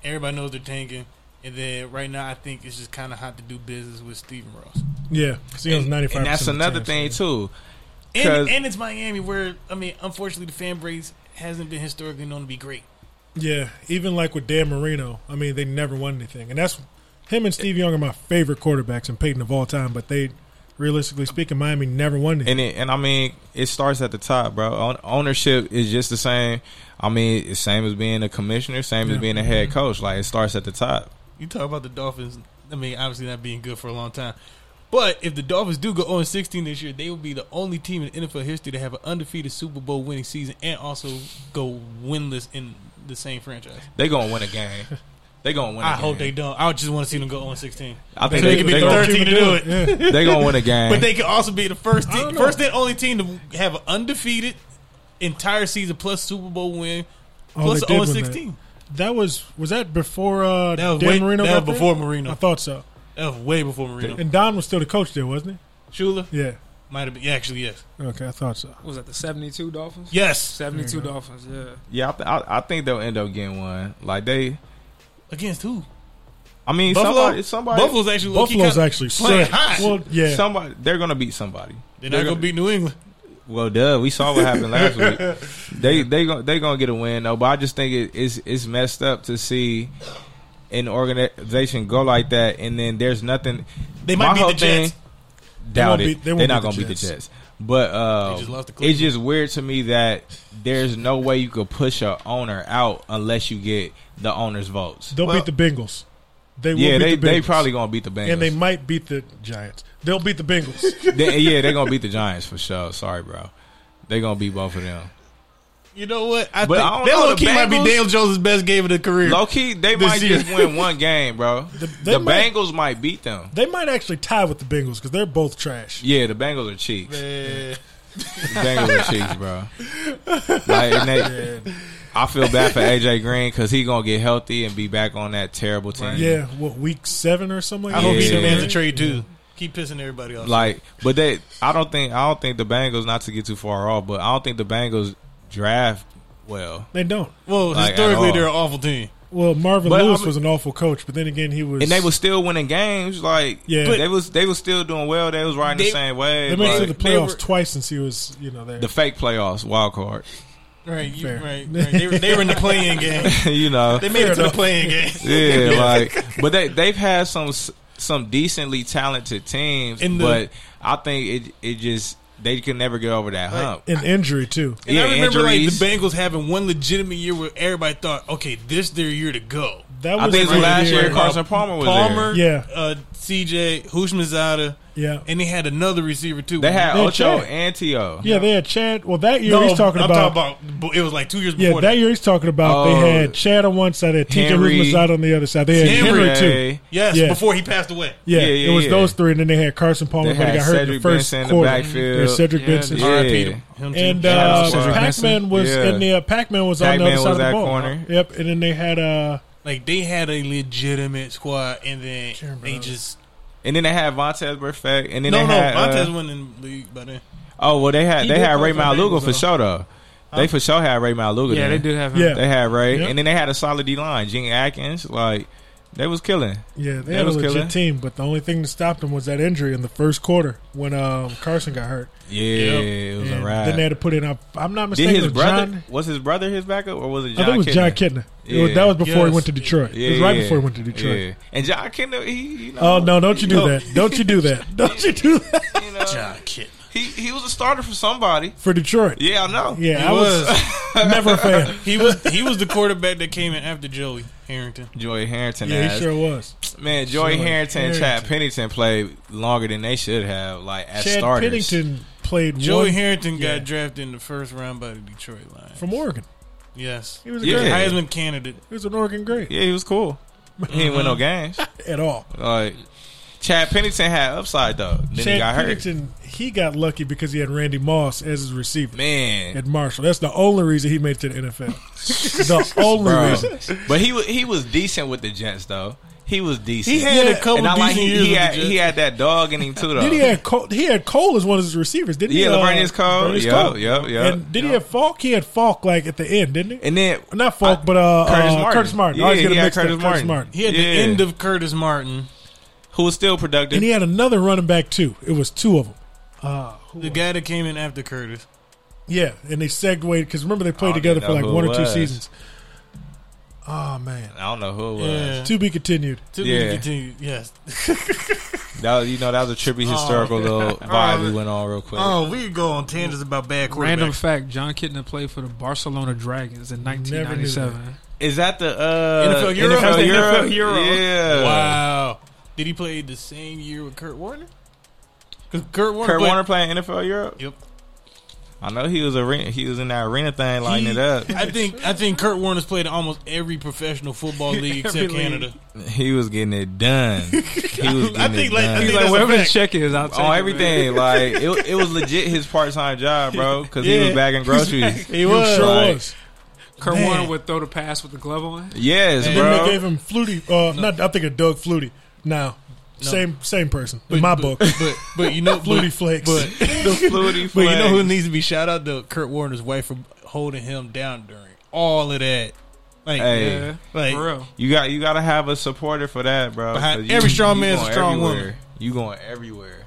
Everybody knows they're tanking, and then right now I think it's just kind of hot to do business with Stephen Ross. yeah, because he owns ninety five. and that's another thing too. And, 'Cause- and it's Miami, where I mean, unfortunately, the fan base hasn't been historically known to be great. Yeah, even like with Dan Marino, I mean, they never won anything, and that's him and Steve Young are my favorite quarterbacks and Peyton of all time. But they, realistically speaking, Miami never won anything. And it, and I mean, it starts at the top, bro. Ownership is just the same. I mean, it's same as being a commissioner, same as being a head coach. Like it starts at the top. You talk about the Dolphins. I mean, obviously not being good for a long time. But if the Dolphins do go 0 16 this year, they will be the only team in NFL history to have an undefeated Super Bowl winning season and also go winless in the same franchise. They gonna win a game. They gonna win. I I hope they don't. I just want to see them go on 16. I think So they, they could be they, the gonna, third team to do it. Yeah. they gonna win a game. But they could also be the first I team, first and only team to have an undefeated entire season plus Super Bowl win Oh, Plus they the did 0 win that. 16. That was was that before uh, That was Dan way Marino? that was before Marino. I thought so. That was way before Marino. And Don was still the coach there, wasn't he? Shula? Yeah. Might have been. Yeah, actually, yes. Okay, I thought so. What was that the seventy two Dolphins? Yes, Seventy two There you go. Dolphins. Yeah. Yeah, I, th- I, I think they'll end up getting one. Like they, against who? I mean, Buffalo. somebody, somebody, Buffalo's actually Buffalo's actually playing hot. Well, yeah. somebody, they're gonna beat somebody. They're not gonna beat New England. Well, duh, we saw what happened last week. They they gonna they gonna get a win though, but I just think it, it's it's messed up to see an organization go like that, and then there's nothing. They might my beat the Jets. Doubt won't it. beat- they They're not gonna beat the Jets. Jets. But uh, just it's just weird to me that there's no way you could push a owner out unless you get the owner's votes. They'll Well- beat the Bengals. They will Yeah, beat they the Bengals. they probably gonna beat the Bengals. and they might beat the Giants. They'll beat the Bengals. They- yeah, they're gonna beat the Giants for sure. Sorry, bro. They're gonna beat both of them. You know what? I But think I don't that know, low the key might be Bengals- Daniel Jones' best game of the career. Low key, they might year. just win one game, bro. The- The, might- Bengals might beat them. they might actually tie with the Bengals because they're both trash. Yeah, the Bengals are cheeks. Man. The Bengals are cheeks, bro. Like, and they, I feel bad for AJ Green because he gonna get healthy and be back on that terrible team. Yeah, what week seven or something? I Like hope that? he Yeah. demands a trade too. Keep pissing everybody off. Like, but they, I don't think, I don't think the Bengals. Not to get too far off, but I don't think the Bengals draft well. They don't. well, like, historically they're an awful team. Well, Marvin But, Lewis I mean- was an awful coach, but then again, he was. And they were still winning games. Like, Yeah. they was they was still doing well. They was riding They- the same way. They made it to the playoffs were- twice since he was, you know, there. the fake playoffs, wild card. Right, you, right, right. They, were, they were in the playing game. you know, They made it to the playing game. Yeah, like, but they they've had some some decently talented teams, In the- but I think it it just they can never get over that hump. An injury too. And yeah, I remember injuries. like the Bengals having one legitimate year where everybody thought, okay, this their year to go. That I was think it was last year year- Carson Palmer was Palmer, Yeah. uh, CJ, Houshmandzadeh, Yeah, and they had another receiver too. They had They had Ocho Chad. and T.O. yeah. They had Chad. Well, that year no, he's talking I'm about. talking about. It was like two years before. yeah, before that year he's talking about. Oh. they had Chad on one side, they had TJ Henry. On the other side. They had Henry. Henry, too. Yes, Yeah. before he passed away. Yeah, Yeah, yeah, it was yeah. those three, and then they had Carson Palmer, They but he got hurt in the first Benson in the quarter. backfield. Cedric Yeah, Benson. Yeah. R.I.P. to him too. And Shout uh, Pac-Man was Yeah. in the uh, Pac-Man was on the Pac-Man other side of the that ball. corner. Yep, and then they had uh, Like they had a legitimate squad, and then they just And then they had Vontaze Burfict, and then no, they no. had Montez uh, wasn't in the league by then. oh well they had He they had play Ray for Maluga for sure though. They for sure had Rey Maualuga. Yeah, they then. did have him. Yeah. They had Ray, Yep. and then they had a solid D line, Gene Atkins. Like they was killing. yeah, they That had a legit killer. team, but the only thing that stopped them was that injury in the first quarter when um, Carson got hurt. Yeah, Yep. it was And a rap. Then they had to put in. a- I'm not Did mistaken. his was brother John, was his brother his backup or was it I John? think it was Jon Kitna? Kitna. Was- Yeah. that was before he went to Detroit. Yeah, it was right yeah, before he went to Detroit. Yeah. And Jon Kitna, he you know, Oh no! Don't you do know, that! Don't you do that! Don't you do that You know, John Kidd. he he was a starter for somebody. for Detroit? Yeah, I know. Yeah, He I was, was. never a fan. he was. He was the quarterback that came in after Joey Harrington. Joey Harrington. Yeah, ass. he sure was. Man, Joey Joey Harrington and Chad Pennington played longer than they should have, like as Chad starters. Pennington played Joey one Harrington yeah. got drafted in the first round by the Detroit Lions. from Oregon. yes, He was a Yeah. great. Heisman candidate. He was an Oregon great Yeah, he was cool. He didn't win no games. at all. Like Chad Pennington had upside though. Then he Chad got hurt. Pennington, he got lucky because he had Randy Moss as his receiver Man, at Marshall. That's the only reason he made it to the NFL. the only bro. reason. But he was he was decent with the Jets though. He was decent. He had Yeah, a couple and I like decent he, years. he had he had that dog in him too though. Did he had Cole, he had Cole as one of his receivers? Didn't he? Yeah, Uh, Laveranues Cole. Laveranues Yep, Cole. yep, yep. And did he have Falk? He had Falk like at the end, didn't he? and then Not Falk, I- but uh, Curtis uh, Martin. Curtis Martin. Yeah, I always get he him had mixed up. Curtis Curtis Martin. Martin. He had Yeah. the end of Curtis Martin, who was still productive. And he had another running back too. It was two of them. Uh, who the was- guy that came in after Curtis. yeah, and they segued because remember they played together for like one or two seasons. Oh man, I don't know who it was. Yeah. to be continued. To Yeah. be continued. Yes. That was, you know that was a trippy historical little vibe we went on real quick. Oh, we could go on tangents about bad quarterbacks. Random fact: Jon Kitna played for the Barcelona Dragons in 1997. Is that the uh, NFL Euro? NFL That's the Euro? NFL Euro. Yeah. Wow. Did he play the same year with Kurt Warner? Because Kurt Warner. Kurt played- Warner playing NFL Europe. Yep. I know he was arena. He was in that arena thing, lighting He- it up. I think I think Kurt Warner's played in almost every professional football league except league. Canada. He was getting it done. He was getting I think, it like, I done. think He's like, whatever the check is, I'll take on it, man. everything. like it, it was legit his part time job, bro. Because he was bagging groceries. He was. sure Like, was. Kurt Man. Warner would throw the pass with the glove on. Yes, And then bro. they gave him Flutie. Uh, not I think of Doug Flutie. Now, same same person in my book. But but you know Flutie but, Flakes. But the Flutie but you know who needs to be shout out to Kurt Warner's wife for holding him down during all of that. Like Hey. Yeah, Like- for real. You got you got to have a supporter for that, bro. Behind 'cause you- every strong you man is a strong everywhere. woman. You going everywhere.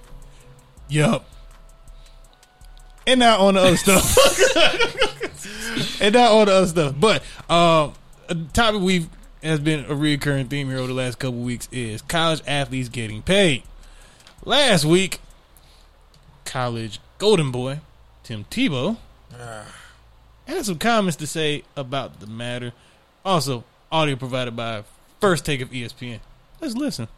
Yup. And now on the other stuff. and now on the other stuff. But um, a topic we've has been a recurring theme here over the last couple weeks is college athletes getting paid. Last week, college golden boy Tim Tebow ah. had some comments to say about the matter. Also, audio provided by First Take of ESPN. Let's listen.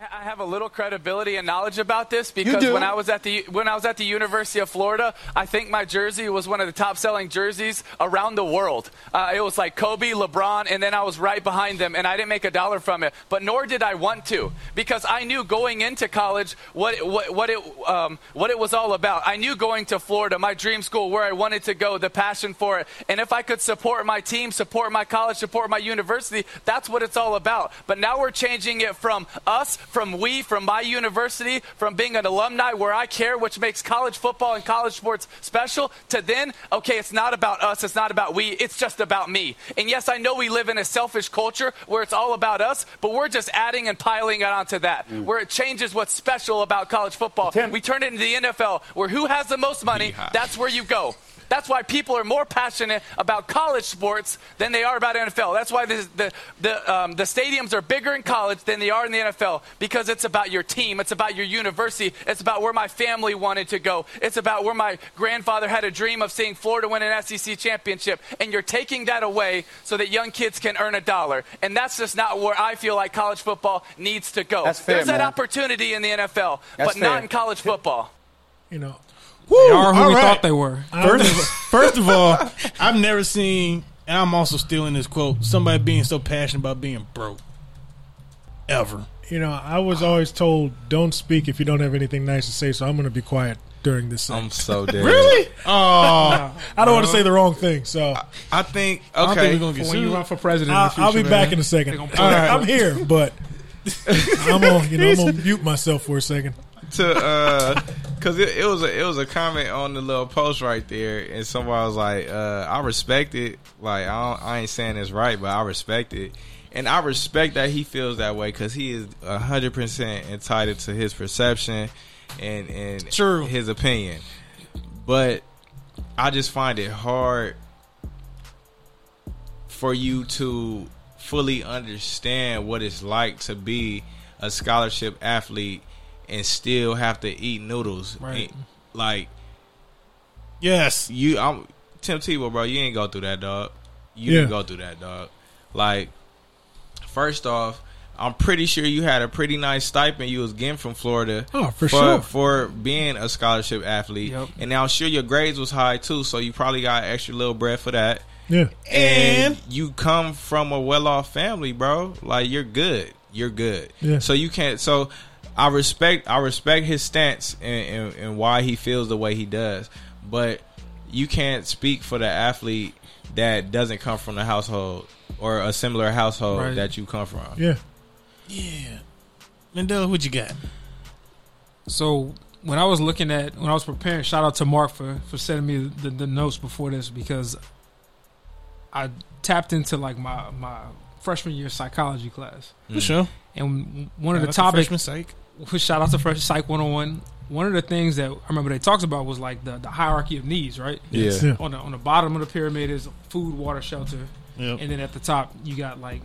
I have a little credibility and knowledge about this because when I was at the when I was at the University of Florida, I think my jersey was one of the top selling jerseys around the world. Uh, it was like Kobe, LeBron, and then I was right behind them, and I didn't make a dollar from it. But nor did I want to because I knew going into college what it, what, what it um, what it was all about. I knew going to Florida, my dream school, where I wanted to go, the passion for it, and if I could support my team, support my college, support my university, that's what it's all about. But now we're changing it from us, from we, from my university, from being an alumni where I care, which makes college football and college sports special, to then, okay, it's not about us, it's not about we, it's just about me. And yes, I know we live in a selfish culture where it's all about us, but we're just adding and piling it onto that, mm. where it changes what's special about college football. We turn it into the NFL, where who has the most money, Beehive. that's where you go. That's why people are more passionate about college sports than they are about NFL. That's why this, the the um, the stadiums are bigger in college than they are in the NFL because it's about your team, it's about your university, it's about where my family wanted to go, it's about where my grandfather had a dream of seeing Florida win an SEC championship, and you're taking that away so that young kids can earn a dollar, and that's just not where I feel like college football needs to go. That's fair, There's that man. opportunity in the NFL, That's but not in college football. You know, They are who we right. thought they were. First of, first of all, I've never seen, and I'm also stealing this quote, somebody being so passionate about being broke. Ever. you know, I was always told don't speak if you don't have anything nice to say. So I'm going to be quiet during this. I'm so dead. Really? Oh, I don't want to say the wrong thing, so I think I don't okay. think we're going to get when you run for president, I'll, the future, I'll be man, back in a second. gonna All pull right, it. I'm here, but I'm gonna you know I'm gonna mute myself for a second. To uh because it, it was a it was a comment on the little post right there and somebody was like uh i respect it. Like i, don't, I ain't saying it's right but i respect it. And i respect that he feels that way because he is 100% entitled to his perception and and True. his opinion. But i just find it hard for you to fully understand what it's like to be a scholarship athlete and still have to eat noodles. Right. And, Like yes. you, I'm Tim Tebow, bro. You ain't go through that, dog. You Yeah. didn't go through that, dog. Like, first off, I'm pretty sure you had a pretty nice stipend you was getting from Florida. Oh, for sure. for being a scholarship athlete. Yep. And now, I'm sure your grades was high too, so you probably got extra little bread for that. Yeah, and you come from a well-off family, bro. Like you're good. You're good. Yeah. So you can't. So I respect. I respect his stance and, and, and why he feels the way he does. But you can't speak for the athlete that doesn't come from the household or a similar household Right. that you come from. yeah. Yeah. Mandela, what you got? So when I was looking at when I was preparing, shout out to Mark for for sending me the, the notes before this because I tapped into like my my freshman year psychology class, For sure. And one of Yeah, the topics freshman psych. shout out to Fresh Psych 101. One of the things that I remember they talked about was like the, the hierarchy of needs, right? Yeah. Yeah. On the on the bottom of the pyramid is food, water, shelter, Yep. and then at the top you got like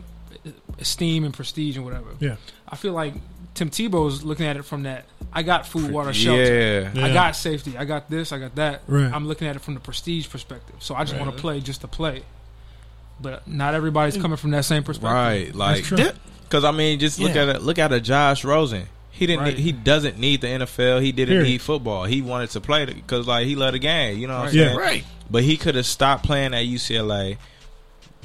esteem and prestige and whatever. Yeah. I feel like Tim Tebow is looking at it from that. I got food, water, shelter. Yeah. Yeah. I got safety. I got this. I got that. Right. I'm looking at it from the prestige perspective. So I just Right. want to play just to play. But not everybody's coming from that same perspective. Right. Like true. Because I mean, just look Yeah. at it. Look at a Josh Rosen. He didn't. Right. He doesn't need the NFL. He didn't Period. need football. He wanted to play because like he loved the game. You know what I'm saying? Yeah. Right. But he could have stopped playing at UCLA,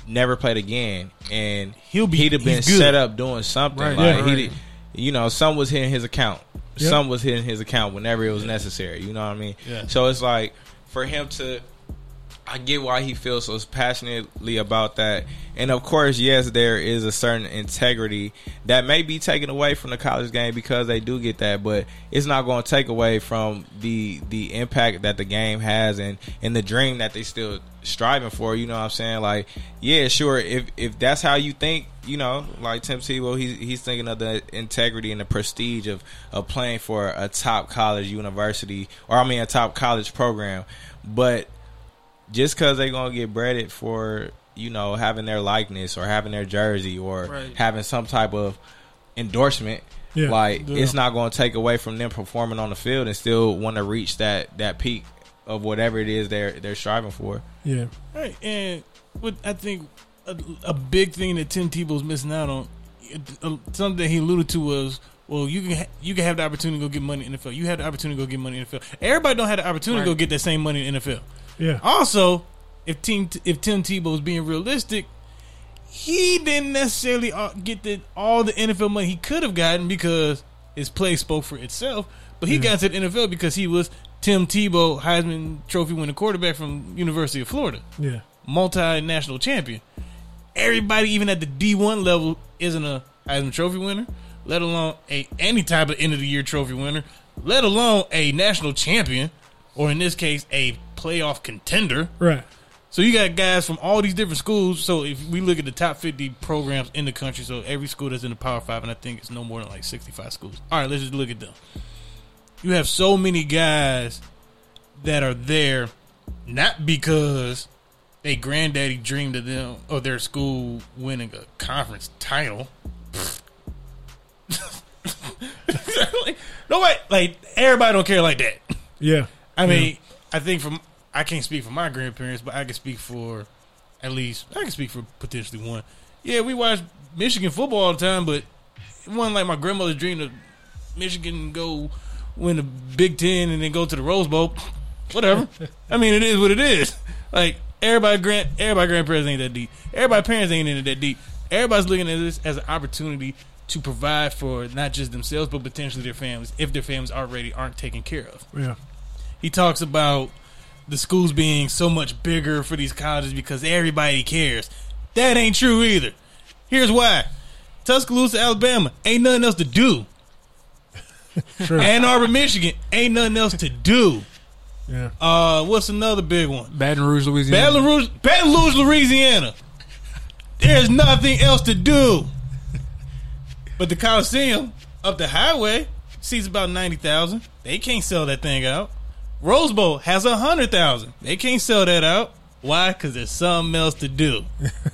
never played again, and He'll be- he'd have been set up doing something. Right. Like Yeah. he, Right. did, you know, some was hitting his account. Yep. Some was hitting his account whenever it was necessary. You know what I mean? Yeah. So it's like for him to. I get why he feels so passionately about that. And of course, yes, there is a certain integrity that may be taken away from the college game because they do get that, but it's not going to take away from the the impact that the game has and and the dream that they still striving for. You know what I'm saying? Like, yeah, sure. If if that's how you think, you know, like Tim Tebow, he's he's thinking of the integrity and the prestige of of playing for a top college university or I mean a top college program, but just because they're gonna get breaded for you know having their likeness or having their jersey or Right. having some type of endorsement Yeah. like Yeah. it's not going to take away from them performing on the field and still want to reach that that peak of whatever it is they're they're striving for Yeah. Right, and what I think a, a big thing that Tim Tebow's missing out on, uh, something that he alluded to was, well, you can ha- you can have the opportunity to go get money in the NFL. You had the opportunity to go get money in the NFL. Everybody don't have the opportunity to go get that same money in the NFL. Yeah. Also, if Team if Tim Tebow is being realistic, he didn't necessarily uh, get the all the NFL money he could have gotten because his play spoke for itself. But he got to the NFL because he was Tim Tebow, Heisman Trophy winning quarterback from University of Florida Yeah. multinational champion. Everybody, even at the D one level, isn't a Heisman Trophy winner, let alone a any type of end of the year trophy winner, let alone a national champion, or in this case, a playoff contender. Right. So you got guys from all these different schools. So if we look at the top fifty programs in the country, so every school that's in the Power Five, and I think it's no more than like sixty five schools. All right, let's just look at them. You have so many guys that are there, not because they granddaddy dreamed of them of their school winning a conference title. no way, like everybody don't care like that. Yeah. I mean, I think from I can't speak for my grandparents, but I can speak for at least I can speak for potentially one. Yeah, we watched Michigan football all the time, but it wasn't like my grandmother's dream to Michigan go win the Big Ten and then go to the Rose Bowl. Whatever. I mean, it is what it is. Like everybody, grand everybody grandparents ain't that deep. Everybody parents ain't into that deep. Everybody's looking at this as an opportunity to provide for not just themselves but potentially their families if their families already aren't taken care of Yeah. he talks about the schools being so much bigger for these colleges because everybody cares. That ain't true either. Here's why. Tuscaloosa, Alabama, ain't nothing else to do. True. Ann Arbor, Michigan, ain't nothing else to do. yeah. Uh, what's another big one? Baton Rouge, Louisiana. Baton Rouge, Baton Rouge, Louisiana. There's nothing else to do. But the Coliseum up the highway seats about ninety thousand. They can't sell that thing out. Rose Bowl has a hundred thousand. They can't sell that out. Why? Because there's something else to do.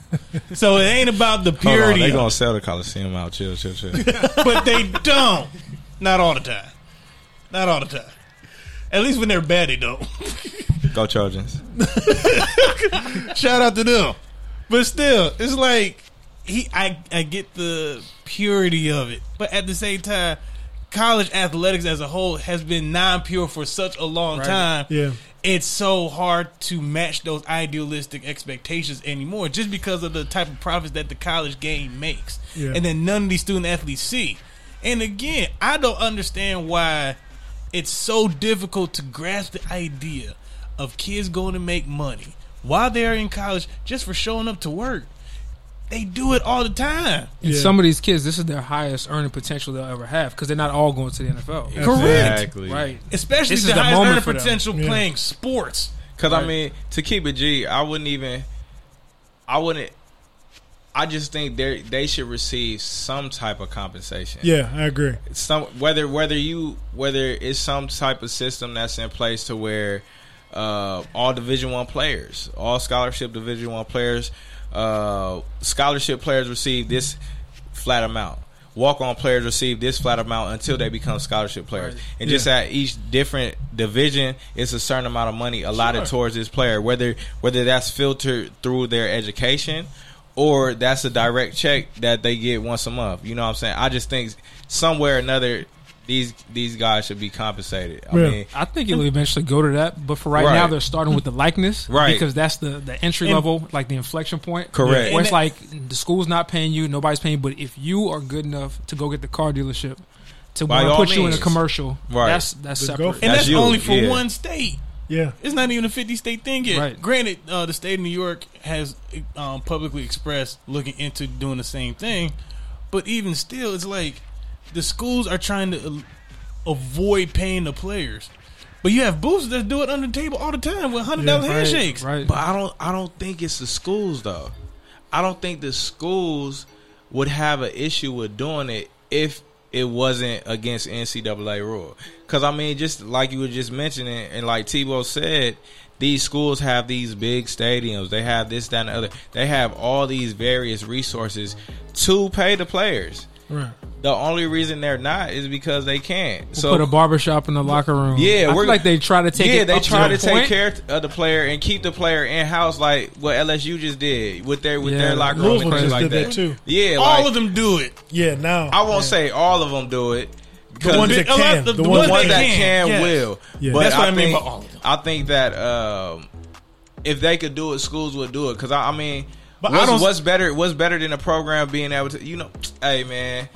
so it ain't about the purity, they of gonna sell the Coliseum out. Chill, chill, chill. but they don't. Not all the time. Not all the time. At least when they're bad, they don't. Go Trojans. Shout out to them. But still, it's like he I I get the purity of it. But at the same time, college athletics as a whole has been non pure for such a long Right. time. Yeah. It's so hard to match those idealistic expectations anymore just because of the type of profits that the college game makes. Yeah. And then none of these student athletes see. And again, I don't understand why it's so difficult to grasp the idea of kids going to make money while they're in college just for showing up to work. They do it all the time. And Yeah. some of these kids, this is their highest earning potential they'll ever have because they're not all going to the NFL. Correct. Right. Especially This the is the highest moment earning for potential Yeah. playing sports. Because I mean, to keep it G, I wouldn't even. I wouldn't. I just think they they should receive some type of compensation. Yeah, I agree. Some whether whether you whether it's some type of system that's in place to where uh, all Division One players, all scholarship Division One players, uh, scholarship players receive this flat amount. Walk on players receive this flat amount until they become scholarship players. And just at each different division, it's a certain amount of money allotted Sure. towards this player. Whether whether that's filtered through their education or that's a direct check that they get once a month. You know what I'm saying? I just think somewhere or another these these guys should be compensated. I Yeah. mean, I think it'll eventually go to that, but for right, Right. now they're starting with the likeness, Right. Because that's the the entry And- level, like the inflection point, Correct. Where it's like the school's not paying you, nobody's paying, you, but if you are good enough to go get the car dealership, to By want to all put you in a commercial, Right. that's that's Then separate. go And That's that's, you, only for yeah. one state. Yeah. It's not even a 50 state thing yet. Right. Granted, uh, the state of New York has um, publicly expressed looking into doing the same thing, but even still, it's like the schools are trying to avoid paying the players. But you have boosters that do it under the table all the time with hundred dollar Yeah, Right, handshakes. Right. But I don't I don't think it's the schools though. I don't think the schools would have an issue with doing it if it wasn't against NCAA rule. Because I mean, just like you were just mentioning, and like Tebow said, these schools have these big stadiums. They have this, that, and the other. They have all these various resources to pay the players. Right. The only reason they're not is because they can't. We'll put a barbershop in the locker room. Yeah, I we're- feel like they try to take. yeah, it they up try to, to take care of the player and keep the player in house, like what LSU just did with their with Yeah, their locker room Louisville and things like did that. that too. Yeah, All like, of them do it. Yeah. Now I won't yeah. say all of them do it. the ones the- that can. the- The, the ones ones that that can, can yes. will. Yeah. But That's what I mean think, by all of them. I think that um, if they could do it, schools would do it. Because I, I mean, But I what's, don't- what's better? What's better than a program being able to? You know, hey man,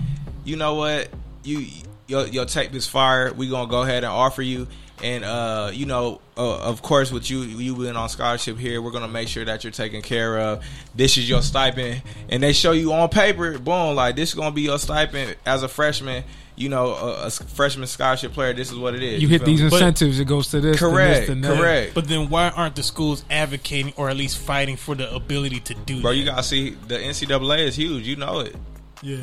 you know what? You your your tape is fire. We gonna go ahead and offer you. And uh, you know, uh, of course, with you you being on scholarship here, we're gonna make sure that you're taken care of. This is your stipend, and they show you on paper, boom, like this is gonna be your stipend as a freshman. You know, a, a freshman scholarship player. This is what it is. You hit these me? But- incentives, it goes to this. to this, Correct, to that. correct. But then why aren't the schools advocating or at least fighting for the ability to do Bro, that? you gotta see the NCAA is huge. You know it. Yeah.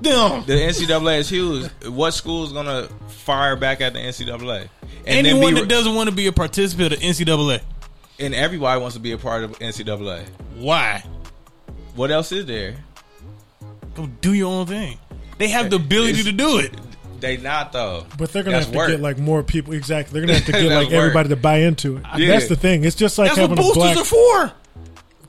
them. The NCAA is huge. What school is gonna fire back at the NCAA? And Anyone be, that doesn't want to be a participant of NCAA, and everybody wants to be a part of NCAA. why? What else is there? Go do your own thing. They have the ability It's- to do it. They not though. But they're gonna That's have to work. get like more people. Exactly. They're gonna have to get That's like work. everybody to buy into it. Yeah. That's the thing. It's just like That's what having a boosters black. are for.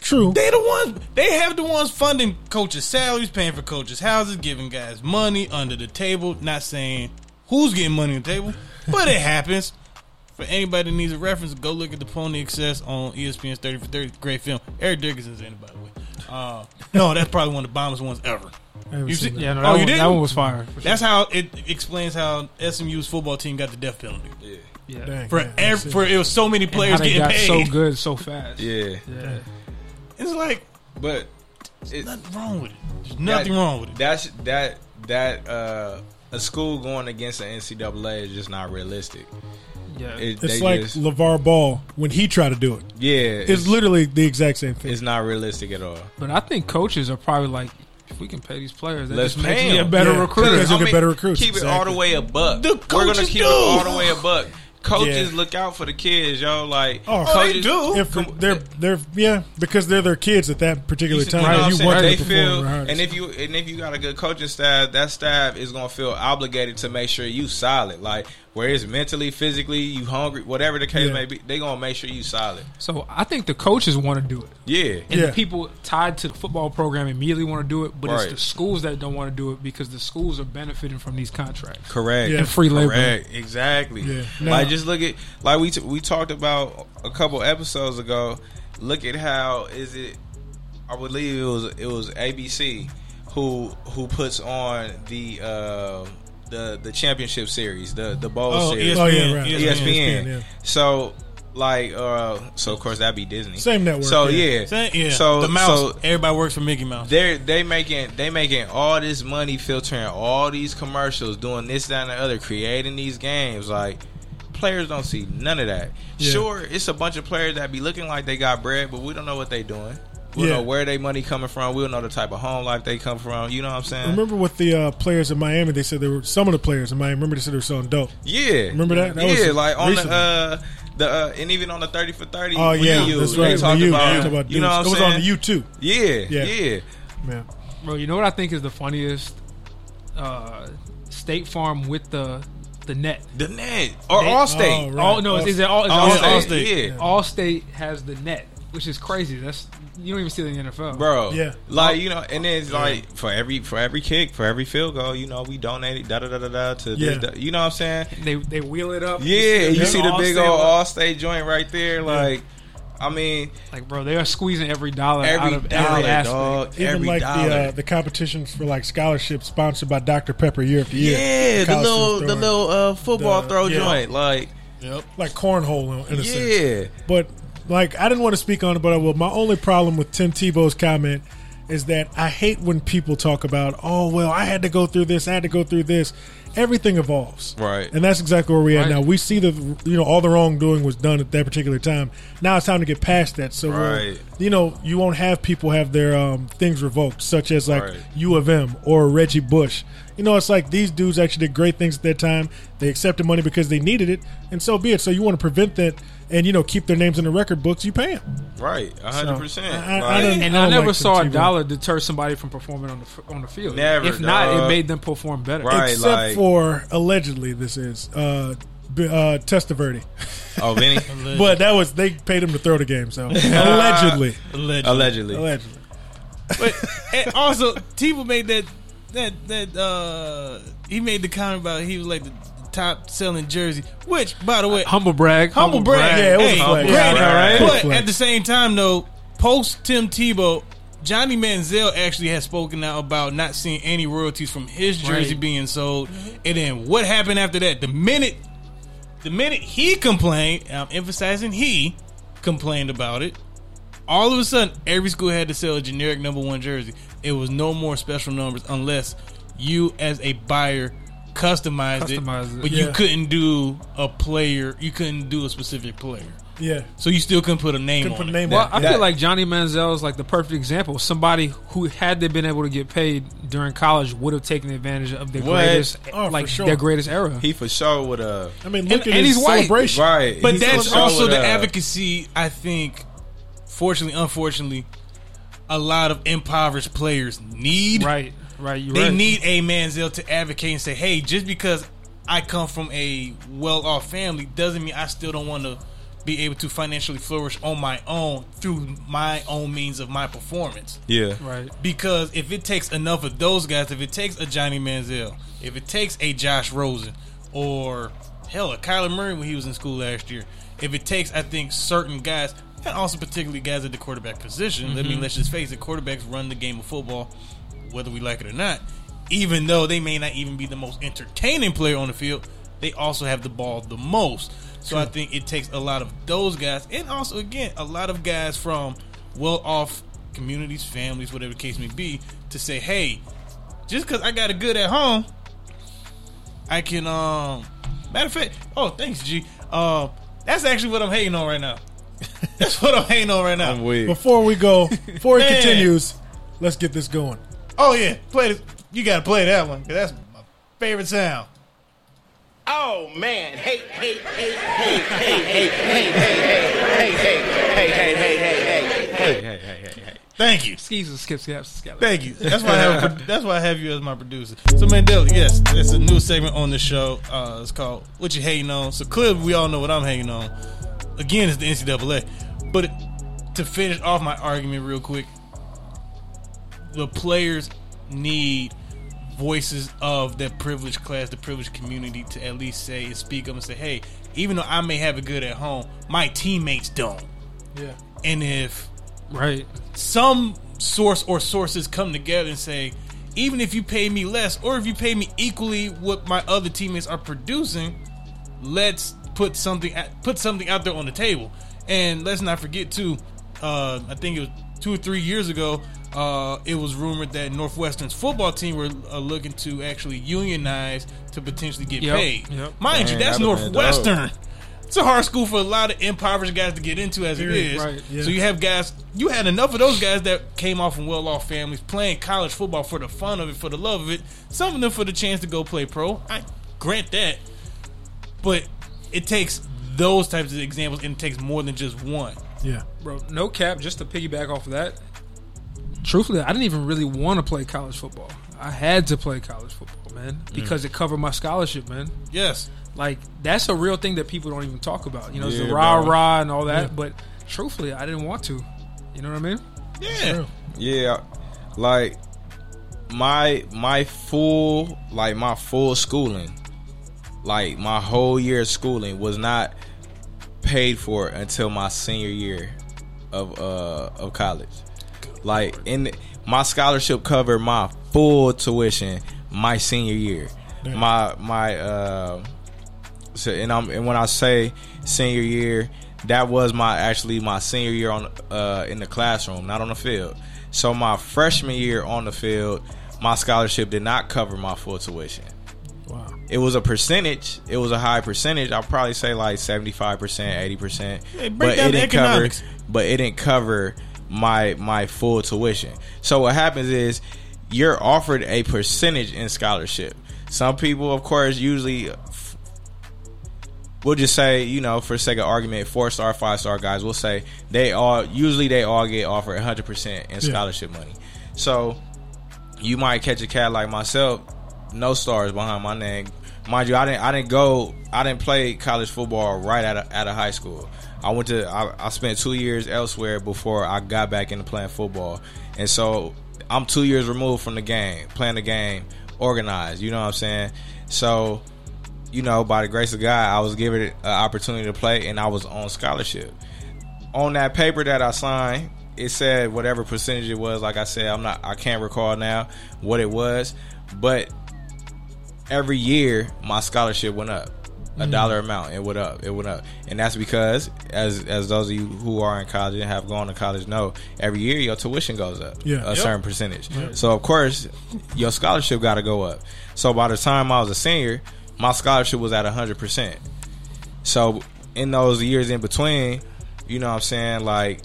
True. They the ones. They have the ones funding coaches' salaries, paying for coaches' houses, giving guys money under the table. Not saying who's getting money on the table, but it happens. For anybody that needs a reference, go look at the Pony Excess on ESPN's Thirty for Thirty. Great film. Eric Dickerson's in it, by the way. Uh, no, that's probably one of the bombest ones ever. You see- that. Yeah, no, Oh, that, you one, didn't? that one was fire. sure. That's how it explains how SMU's football team got the death penalty. yeah. Dang, For yeah, I ev- for it was so many And how players they getting got paid. so good so fast. Yeah, Yeah. It's like but it, nothing wrong with it. There's nothing that- wrong with it. That's that that uh, a school going against the NCAA is just not realistic. Yeah. It, It's like just- LeVar Ball when he tried to do it. yeah, It's literally the exact same thing. it's not realistic at all. But I think coaches are probably like, if we can pay these players, that Let's just makes pay me a 'em. better Yeah. recruiter. Because you'll get better recruits, Keep it all the way a buck. The We're gonna keep do. it all the way a buck. Coaches Yeah. look out for the kids, yo. Like Oh, Oh, they do. If Come- they're they're yeah because they're their kids at that particular You time. you know you want they feel, their and if you and if you got a good coaching staff, that staff is gonna feel obligated to make sure you solid. Like where it's mentally, physically, you hungry, whatever the case Yeah. may be, they gonna make sure you solid. So I think the coaches want to do it. Yeah, And Yeah. the people tied to the football program immediately want to do it, but Right. it's the schools that don't want to do it because the schools are benefiting from these contracts. correct. Yeah. And free labor. Correct. Exactly. Yeah. Like just look at like we t- we talked about a couple episodes ago. Look at how is it? I believe it was it was ABC who who puts on the uh, the the championship series, the the bowl Oh, series. Oh, yeah, ESPN, right. ESPN. ESPN, yeah. So like uh so of course that'd be Disney. Same network, So yeah. yeah. Say- Yeah, So the mouse. so everybody works for Mickey Mouse. they're they making they making all this money filtering all these commercials, doing this, that, and the other, creating these games. Like players don't see none of that. Yeah. Sure, it's a bunch of players that be looking like they got bread, but we don't know what they doing. We Yeah. know where they money coming from. We don't know the type of home life they come from. You know what I'm saying? Remember with the uh, players in Miami, they said there were some of the players in Miami. Remember they said they were selling dope. Yeah, Remember that? That yeah, was like on recently. the uh, the uh, and even on the thirty for thirty. Oh with yeah, you, that's they right. talked you, about, talked about you know what I'm dudes. it was saying? on the U too. Yeah, Yeah. yeah. Yeah. Bro, you know what I think is the funniest? Uh, State Farm with the the net. The net or They- Allstate. Oh, right. Oh no, is, is it all? Is Allstate, Allstate? Allstate. yeah. Allstate has the net, which is crazy. That's you don't even see that in the NFL, bro. Yeah. like you know, and then it's like for every for every kick, for every field goal, you know, we donated da da da da da to Yeah. this, da- you know what I'm saying? They they wheel it up. Yeah, you see the big old Allstate, Allstate joint right there, like. I mean, Like, bro, they are squeezing every dollar every out of dollar, every aspect. dog. Even every like dollar. the uh, the competitions for like scholarships sponsored by Dr Pepper year after year. yeah, the college little students the throwing. little uh, football The- throw yeah. joint, like Yep. like cornhole in a sense. Yeah, But like, I didn't want to speak on it, but I will. My only problem with Tim Tebow's comment is that I hate when people talk about, oh well, I had to go through this, I had to go through this. Everything evolves, Right. And that's exactly where we are Right. now. We see the, you know, all the wrongdoing was done at that particular time. Now it's time to get past that. So, Right. you know, you won't have people have their um, things revoked, such as like Right. U of M or Reggie Bush. You know, it's like these dudes actually did great things at that time. They accepted money because they needed it, and so be it. So you want to prevent that and you know keep their names in the record books, you pay them. right, hundred So, percent. Like, And I I, never like saw a dollar deter somebody from performing on the on the field. Never, If not, it made them perform better. Right. Except like- for allegedly, this is uh, B- uh, Testaverde. oh, Vinny, but that was they paid him to throw the game. So allegedly, Allegedly. allegedly. allegedly. But and also, Tebow made that that that uh he made the comment about he was like the top selling jersey, which by the way, Humble brag. humble brag. Yeah, it was hey, a flex. great, Yeah, right. But at the same time, though, post Tim Tebow. Johnny Manziel actually has spoken out about not seeing any royalties from his jersey Right. being sold. And then what happened after that? The minute the minute he complained, and I'm emphasizing he complained about it, all of a sudden every school had to sell a generic number one jersey. It was no more special numbers unless you as a buyer customized, Customized it, it. but you couldn't do a player. You couldn't do a specific player, Yeah, so you still couldn't put a name couldn't on put a it. name Well, on. I it. feel like Johnny Manziel is like the perfect example. Somebody who, had they been able to get paid during college, would have taken advantage of their What? greatest, Oh, like sure. their greatest era. He for sure would have. I mean, look And- at and his he's white. Right, But He that's sure also the advocacy. I think, fortunately, unfortunately, a lot of impoverished players need. right, right. You're They right. need a Manziel to advocate and say, "Hey, just because I come from a well-off family doesn't mean I still don't want to be able to financially flourish on my own through my own means of my performance." Yeah, right. Because if it takes enough of those guys, if it takes a Johnny Manziel, if it takes a Josh Rosen, or hell, a Kyler Murray when he was in school last year, if it takes, I think, certain guys, and also particularly guys at the quarterback position, I mean, mm-hmm. let's just face it, quarterbacks run the game of football, whether we like it or not. Even though they may not even be the most entertaining player on the field, they also have the ball the most. So I think it takes a lot of those guys, and also again a lot of guys from well-off communities, families, whatever the case may be, to say, "Hey, just because I got it good at home, I can." um Matter of fact, oh, thanks, G. Um, that's actually what I'm hating on right now. That's what I'm hating on right now. I'm weak. Before we go, before it continues, let's get this going. Oh yeah, play this. You gotta play that one 'cause that's my favorite sound. Oh man, hey, hey, hey, hey, hey, hey, hey, hey, hey, hey, hey, hey, hey, hey, hey, hey. Hey, hey, hey, hey, hey. Thank you. Skis and skip skaps. skip. Thank you. That's why I have. That's why I have you as my producer. So Mandela, yes, it's a new segment on the show. Uh, it's called "What You Hating On." So clearly, we all know what I'm hating on. Again, it's the NCAA. But it, to finish off my argument real quick, the players need voices of that privileged class, the privileged community, to at least say and speak up and say, "Hey, even though I may have it good at home, my teammates don't." Yeah, And if Right. some source or sources come together and say, even if you pay me less or if you pay me equally what my other teammates are producing, let's put something put something out there on the table. And let's not forget too, uh, I think it was two or three years ago, uh, it was rumored that Northwestern's football team were uh, looking to actually unionize to potentially get Yep, paid. yep. Mind you, that's that'd have been Northwestern. It's a hard school for a lot of impoverished guys to get into as it Period. is. Right, yeah. So you have guys, you had enough of those guys that came off from well off families playing college football for the fun of it, for the love of it. Some of them for the chance to go play pro. I grant that. But it takes those types of examples and it takes more than just one. Yeah. Bro, no cap, just to piggyback off of that. Truthfully, I didn't even really want to play college football. I had to play college football, man, mm. because it covered my scholarship, man. Yes. Like that's a real thing that people don't even talk about. You know, it's Yeah, the rah bro. rah and all that. But truthfully, I didn't want to. You know what I mean? Yeah. Yeah, like my my full like my full schooling, like my whole year of schooling was not paid for until my senior year of uh of college. Like in my scholarship covered my full tuition my senior year. My my uh so, and I'm and when I say senior year, that was my actually my senior year on uh, in the classroom, not on the field. So my freshman year on the field, my scholarship did not cover my full tuition. It was a percentage. It was a high percentage. I'll probably say like seventy five percent, eighty percent. But it didn't cover. But it didn't cover my my full tuition. So what happens is you're offered a percentage in scholarship. Some people, of course, usually we'll just say, you know, for sake of argument, four star, five star guys, we'll say they all usually they all get offered 100% in scholarship money. So you might catch a cat like myself, no stars behind my name. Mind you, I didn't I didn't go I didn't play college football right out of, out of high school. I went to I, I spent two years elsewhere before I got back into playing football, and so I'm two years removed from the game, playing the game, organized. You know what I'm saying? So you know, by the grace of God, I was given an opportunity to play, and I was on scholarship. On that paper that I signed, it said whatever percentage it was. Like I said, I'm not, I can't recall now what it was, but every year my scholarship went up a mm. dollar amount. It went up. It went up, and that's because, as as those of you who are in college and have gone to college know, every year your tuition goes up Yeah. a Yep. certain percentage. So of course, your scholarship got to go up. So by the time I was a senior, my scholarship was at hundred percent. So in those years in between, you know what I'm saying, like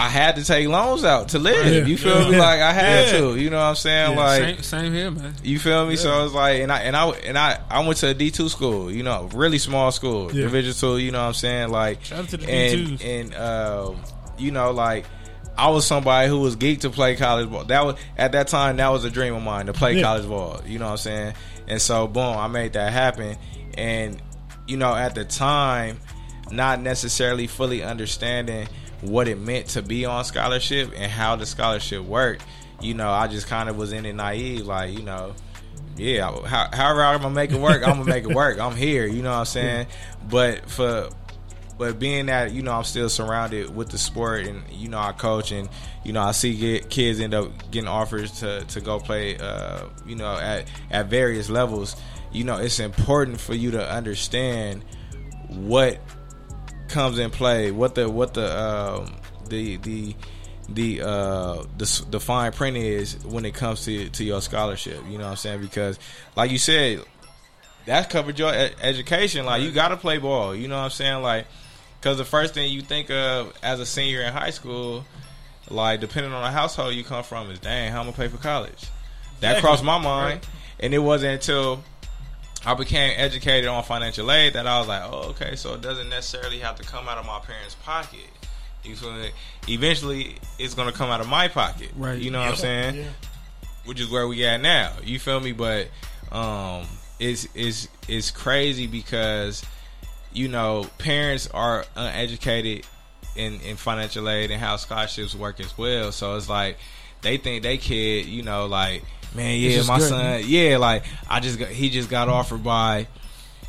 I had to take loans out to live. Yeah. You feel me? Like I had Yeah. to. You know what I'm saying? like same, same here, man. you feel me? So it's like, and I and I and I I went to a D two school. You know, really small school, Yeah. Division two. You know what I'm saying? Like, Shout out to the and D2s. and um, you know, like I was somebody who was geeked to play college ball. That was at that time that was a dream of mine to play Yeah. college ball. You know what I'm saying? And so, boom, I made that happen. And you know, at the time, not necessarily fully understanding what it meant to be on scholarship and how the scholarship worked. You know, I just kind of was in it naive, like you know, yeah, how, however I'm gonna make it work, I'm gonna make it work. I'm here, you know what I'm saying? But for but being that you know I'm still surrounded with the sport and you know I coach and you know I see get, kids end up getting offers to, to go play uh, you know at at various levels you know it's important for you to understand what comes in play what the what the um, the the the uh the, the fine print is when it comes to to your scholarship you know what I'm saying because like you said that covered your e- education. Like you got to play ball. You know what I'm saying? Like because the first thing you think of as a senior in high school, like depending on the household you come from, is dang, how I'm gonna pay for college. That crossed my mind, and it wasn't until I became educated on financial aid that I was like, oh, okay, so it doesn't necessarily have to come out of my parents' pocket. You feel me? Eventually, it's gonna come out of my pocket. Right. You know what I'm saying? which is where we at now. You feel me? But um, it's it's it's crazy because you know parents are uneducated in in financial aid and how scholarships work as well. So it's like they think they kid, you know, like man, yeah, my good, son, yeah, like I just got he just got offered by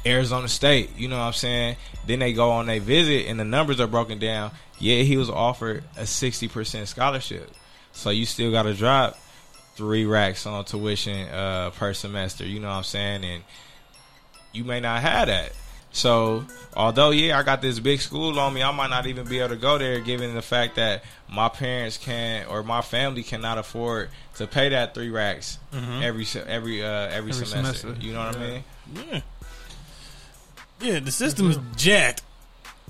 Arizona State. You know what I'm saying? Then they go on their visit and the numbers are broken down. Yeah, he was offered a 60% scholarship. So you still got to drop three racks on tuition uh, per semester. You know what I'm saying? And you may not have that. So, although yeah, I got this big school on me, I might not even be able to go there, given the fact that my parents can't or my family cannot afford to pay that three racks every se- every uh, every, Every semester. semester. You know what I mean? Yeah. Yeah, the system is jacked.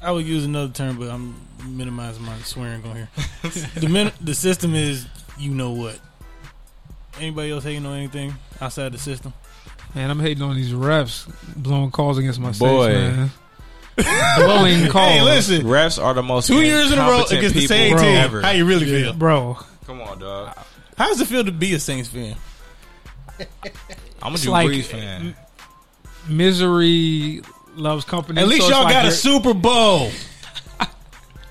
I would use another term, but I'm minimizing my swearing on here. the min- the system is you know what. Anybody else hating on anything outside the system? Man, I'm hating on these refs blowing calls against my Boy. Saints, man. Blowing calls. Hey, listen, Refs are the most two years in a row against the people same bro. team. ever. How you really feel? bro. Come on, dog. How does it feel to be a Saints fan? I'm a It's Drew like- Brees fan. Misery loves company. At least so y'all like got a Super Bowl.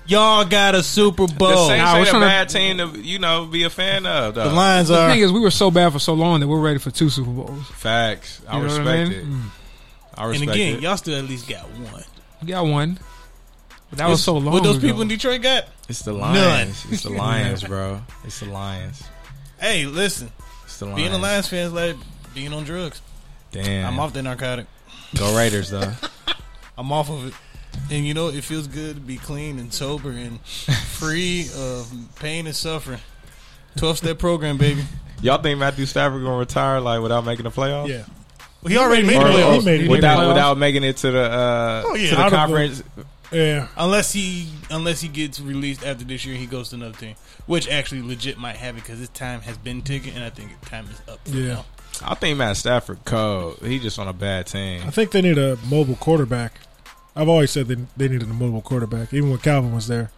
Y'all got a Super The Bowl. Saints Nah, we're ain't a trying to- bad team to you know be a fan of. Though. The Lions The are. thing is, we were so bad for so long that we're ready for two Super Bowls. Facts. I You know what respect I mean? it. Mm. I and again, it. y'all still at least got one. We got one. But that was so long. What those ago. people in Detroit got? It's the Lions. It's the Lions, bro. It's the Lions. Hey, listen. It's the Lions. Being a Lions fan is like being on drugs. Damn. I'm off the narcotic. Go Raiders though. I'm off of it. And you know, it feels good to be clean and sober and free of pain and suffering. 12 step program, baby. Y'all think Matthew Stafford gonna retire like without making the playoffs? Yeah. Well, he already made Or- the or- playoffs. he made it. He Without made playoffs? without making it to the uh, Oh, yeah. to the Out the- conference. Yeah. Unless he unless he gets released after this year, he goes to another team, which actually legit might happen because his time has been ticking, and I think time is up. Yeah. now. I think Matt Stafford cold. He just on a bad team. I think they need a mobile quarterback. I've always said they, they needed a mobile quarterback, even when Calvin was there.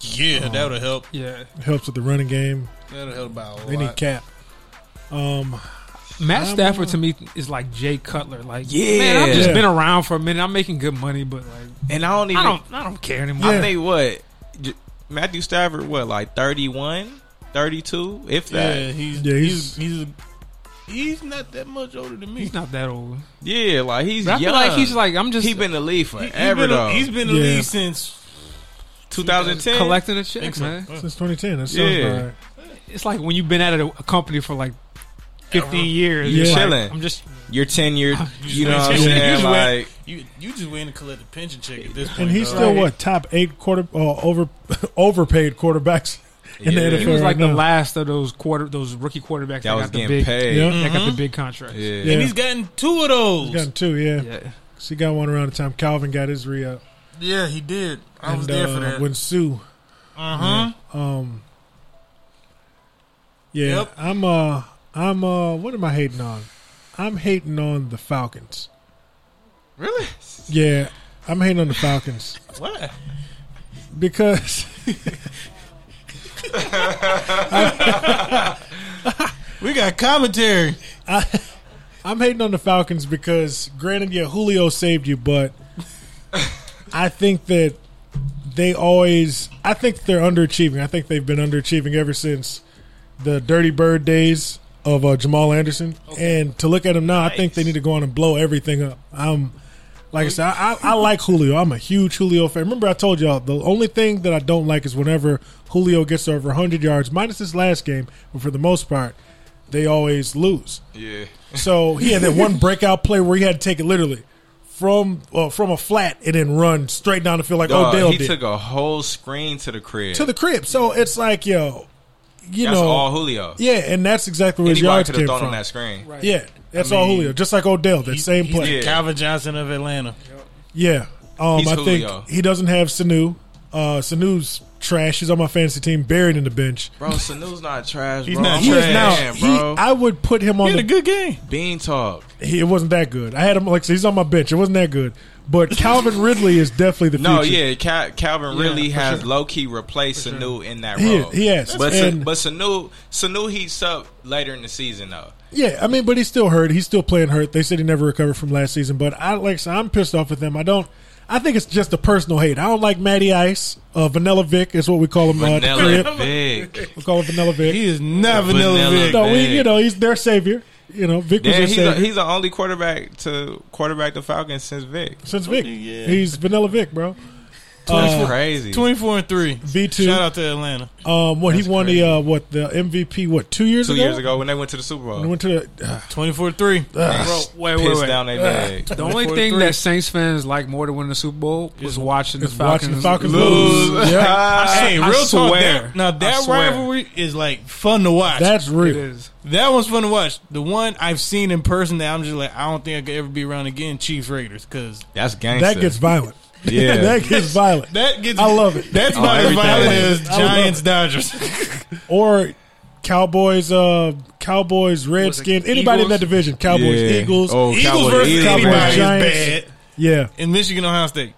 Yeah, that would help. Yeah, helps with the running game. That would help about a They lot. need cap. Um, Matt I'm, Stafford to me is like Jay Cutler. Like, Yeah. man, I've just Yeah. been around for a minute. I'm making good money, but like, And I don't even. I don't, I don't care anymore. I Yeah. think what J- Matthew Stafford what like 31, 32, if that. Yeah, he's Yeah, he's he's- he's, he's not that much older than me. He's not that old. Yeah, like he's But I young. feel like he's like I'm just he been in the league He- forever been, though. he's been in the Yeah. league since 2010. collecting a I check, think so. man. since 2010. That sounds Yeah. about right. It's like when you've been at a, a company for like 15 years. Yeah. it's like, Chilling. I'm just You're tenured. you know what I'm You saying? just wait- Like You you just waiting to collect a pension check at this point. And he's dog. still Right. what top eight quarter uh, over overpaid quarterbacks in Yeah. the he NFL was right like the now. last of those quarter those rookie quarterbacks that, that got the big paid. Yeah. that got the big contracts. Yeah. Yeah. and he's gotten two of those. He's gotten two, yeah. Yeah. So he got one around the time Calvin got his re up. Yeah, he did. I and was there for uh, that. when Suh. Uh huh. Um. Yeah, Yep. I'm. Uh, I'm. Uh, what am I hating on? I'm hating on the Falcons. Really? Yeah, I'm hating on the Falcons What? because We got commentary. I'm hating on the Falcons because, granted, yeah, Julio saved you, but I think that they always. I think they're underachieving. I think they've been underachieving ever since the Dirty Bird days of uh, Jamal Anderson. And to look at him now, I think they need to go on and blow everything up. I'm. Like I said, I, I, I like Julio. I'm a huge Julio fan. Remember, I told y'all the only thing that I don't like is whenever Julio gets over 100 yards, minus this last game, but for the most part, they always lose. Yeah. So he had that one breakout play where he had to take it literally from uh, from a flat and then run straight down the field like Dog, Odell he did took a whole screen to the crib. to the crib. So it's like yo, you That's know, all Julio. yeah, and that's exactly where his Anybody yards could have came thrown from. on that screen. right. Yeah, that's I all Julio, just like Odell, that He's- same he's play. the Yeah. Calvin Johnson of Atlanta. Yeah, um, He's I think Julio. he doesn't have Sanu. Uh, Sanu's trash. He's on my fantasy team, buried in the bench. Bro, Sanu's not trash, He's not I'm He trash. is now. saying, He, bro. I would put him He on had the a good game. Bean talk. He, it wasn't that good. I had him like so he's on my bench. It wasn't that good. But Calvin Ridley is definitely the No, future. yeah, Cal- Calvin Yeah, really has sure. low key replaced Sanu in that role. he has. But and, but Sanu Sanu heats up later in the season though. yeah, I mean, but he's still hurt. He's still playing hurt. They said he never recovered from last season. But I like I said, I'm pissed off with them. I don't. I think it's just a personal hate. I don't like Matty Ice. Uh, Vanilla Vic is what we call him. Uh, at the Vanilla crib. Vic. We call him Vanilla Vic. He is not Vanilla, Vanilla Vic. no, we, Vic. you know, he's their savior. You know, Vic was Yeah, their he's, a, he's the only quarterback to quarterback the Falcons since Vic. since Vic. Yeah. He's Vanilla Vic, bro. That's crazy. 24 and 3. V two. Shout out to Atlanta. Um, what he won crazy. the uh, what the MVP? What two years Two ago? years ago when they went to the Super He Bowl. went to the. 24 3. Bro, wait, wait, Pissed wait. down their leg. The only thing three. that Saints fans like more than winning the Super Bowl was watching the Is watching the Falcons lose. Yeah, Hey, I real talk. swear. That, now, that rivalry is like fun to watch. that's real. is. that one's fun to watch. The one I've seen in person that I'm just like, I don't think I could ever be around again, Chiefs Raiders, because That's gangster. That gets violent. Yeah. that gets violent. that gets. I love it. That's Oh, about as violent as Giants. Dodgers. Or Cowboys, uh, Cowboys, Redskins, anybody in that division. Cowboys, Yeah. Eagles. Oh, Eagles Cowboys, versus Eagles. anybody Cowboys, is Giants. bad. Yeah. In Michigan, Ohio State.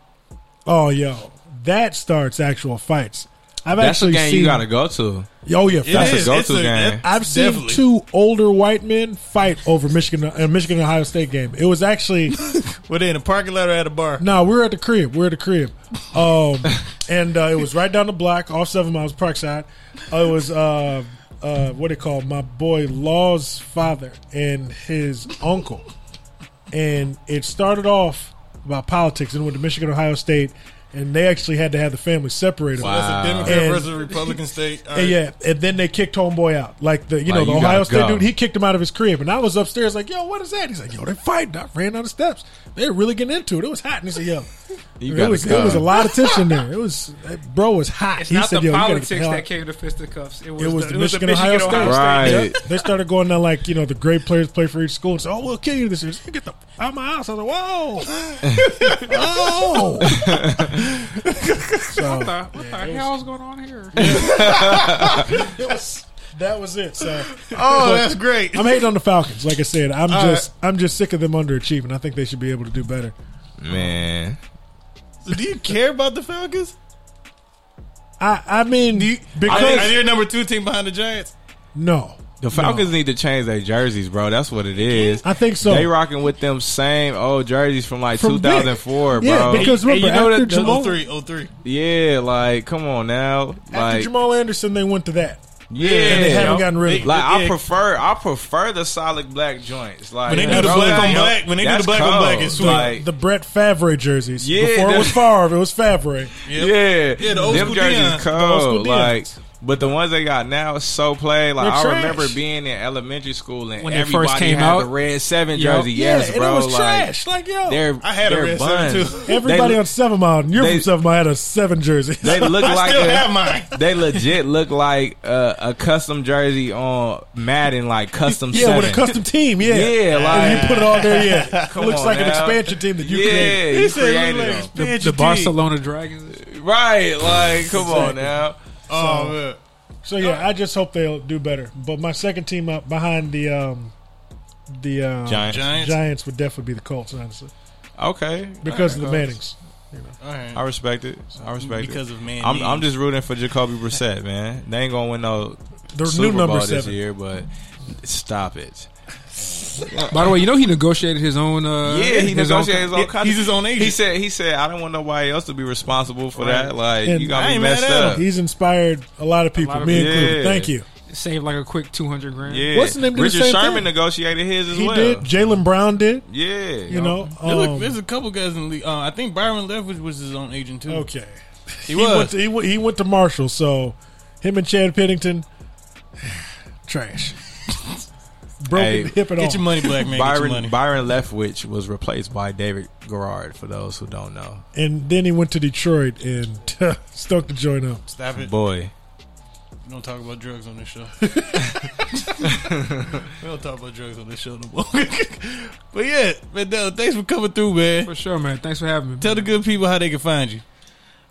Oh, yo, that starts actual fights. I've That's a actually game seen. you gotta go to. oh yeah, It That's a go-to It's game. that- I've seen definitely. two older white men fight over Michigan, a Michigan Ohio State game. It was actually Were they in a parking lot or at a bar? no, we were at the crib. We were at the crib, um, and uh, it was right down the block, off Seven Miles, Parkside. Uh, it was uh, uh, what they call my boy Law's father and his uncle, and it started off about politics and went to Michigan Ohio State, and they actually had to have the family separated. Wow. That's a Democrat And- versus a Republican state. All And yeah, and then they kicked homeboy out. Like the you know Like, the you Ohio State go. dude, he kicked him out of his crib, and I was upstairs like, "Yo, what is that?" He's like, "Yo, they're fighting." I ran down the steps. They were really getting into it. It was hot, and he said, "Yo, You it was go. it was a lot of tension there. It was bro was hot." It's he not said, the "Yo, you gotta get politics that out." came to fisticuffs. It was, It was the, the Michigan, Ohio Michigan, State. Right. Yep. They started going down like you know the great players play for each school and say, "Oh, we'll kill you this year." You get the out of my house. I was like, "Whoa, oh!" so What the, what the hell's going on here? it was that was it. So Oh, that's great. I'm hating on the Falcons. Like I said, I'm All just I'm just sick of them underachieving. I think they should be able to do better. Man, Do you care about the Falcons? I I mean because Are they, are they your number two team behind the Giants? no, the Falcons need to change their jerseys, bro. That's what it is. I think so. They rocking with them same old jerseys from like From 2004, yeah, bro. because Hey, remember you know after that the- Jamal, 03, 03. yeah, like come on now, after like Jamal Anderson, they went to that, yeah, and they haven't gotten rid of it. Like I prefer, I prefer the solid black joints. Like When they do the bro, black on like, black- when they do the that's black on black, it's sweet. Like, the Brett Favre jerseys. Yeah, Before it was Favre, it was Favre. yeah, Yeah, the old them school jerseys Deion. The old school cold. Deions. Like, but the ones they got now is so played. Like I remember being in elementary school and When they everybody first came had out. the red seven Yup. jersey. Yes, yeah, bro. and it was like, trash. Like yo, They're I had a they're red seven, too. everybody they, on Seven Mile, and you're they- from Seven Mile, had a seven jersey. They look I like still a, have mine. They legit look like a, a custom jersey on Madden, like custom. yeah, seven. with a custom team. Yeah, Yeah, like- and you put it all there. Yeah, it looks on like an expansion team that you yeah, created. you He created like. The, the. Barcelona Dragons. right? Like, come on now. Oh, man. So yeah, I just hope they'll do better. But my second team up behind the um, the um, Giants. Giants. Giants would definitely be the Colts, honestly, Okay, because All of the right. Mannings. All right. I respect it. I respect because it. Because of man. I'm, I'm just rooting for Jacoby Brissett, man. They ain't gonna win no The Super new number Bowl this seven. year, but stop it. By the way, you know he negotiated his own. Uh, yeah, he his own- negotiated his own Yeah, contract. he's his own agent. He said, he said, I don't want nobody else to be responsible for Right. that. Like, And you got me ain't messed up. He's inspired a lot of people, lot of me people. included. Yeah. Thank you. saved like a quick two hundred grand. Yeah, What's the name did the Richard same Sherman thing? negotiated his as He well. He did. Jaylen Brown did. Yeah, You know, There look- um, there's a couple guys in the league. Uh, I think Byron Leftwich was his own agent too. okay. he, He was. went, to, he, he went to Marshall, so him and Chad Pennington, trash. Broken Hey, hip and all. Get your money, black man. Get your Byron money. Byron Leftwich was replaced by David Garrard. For those who don't know, And then he went to Detroit and stuck the joint up. Stop it. boy, We don't talk about drugs on this show. we don't talk about drugs on this show no more. but yeah, Mandel, thanks for coming through, man. for sure, man. Thanks for having me. Tell the good people how they can find you.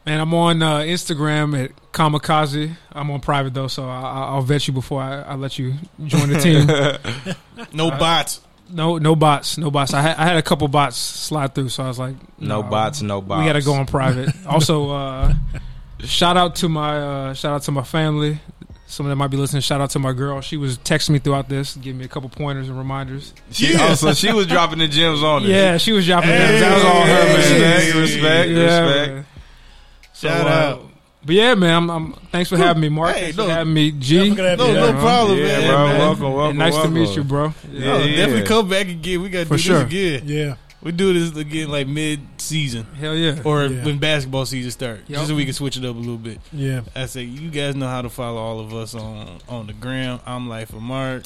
Man, I'm on uh, Instagram at Kamikaze. I'm on private though, so I, I- I'll vet you before I, I let you join the team. No bots. no, no bots, no bots. I had, I had a couple bots slide through, so I was like, no nah, bots, no bots. We got to go on private. also, uh, shout out to my uh, shout out to my family. Someone that might be listening. Shout out to my girl. She was texting me throughout this, giving me a couple pointers and reminders. She, oh, so she was dropping the gems on it. Yeah, she was dropping Hey, gems. That was all her, man. Respect, respect, Yeah, respect. man. So, Shout uh, out. But yeah, man, I'm, I'm thanks for having me, Mark. Hey, thanks no. for having me, G. Never have No, you. no Yeah, problem, Yeah, man. bro. man. Welcome, welcome. And nice welcome. to meet you, bro. Yeah, No, yeah. definitely come back again. We got to For do sure. this again. Yeah. We do this again like mid season Hell yeah. or Yeah. when basketball season starts, Yep. just so we can switch it up a little bit. Yeah. I say you guys know how to follow all of us on on the gram. I'm Life of Mark.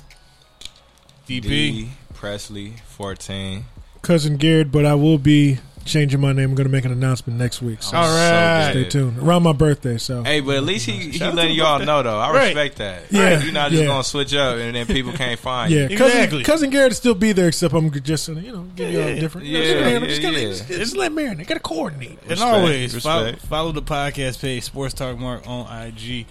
DP. D Presley fourteen. Cousin Garrett, but I will be changing my name. I'm going to make an announcement next week. So All right. stay tuned. Around my birthday, so. Hey, but at least he, he Shout letting y'all know though. I Right. respect that. Yeah, you're not just yeah. gonna switch up and then people can't find Yeah, you. cousin, Exactly. cousin Garrett will still be there, except I'm just gonna, you know, give you all Yeah. different. Yeah, just, man, I'm yeah, just, gonna, yeah. just, just let Marion. I got to coordinate. And always follow, respect. follow the podcast page, Sports Talk Mark on IG.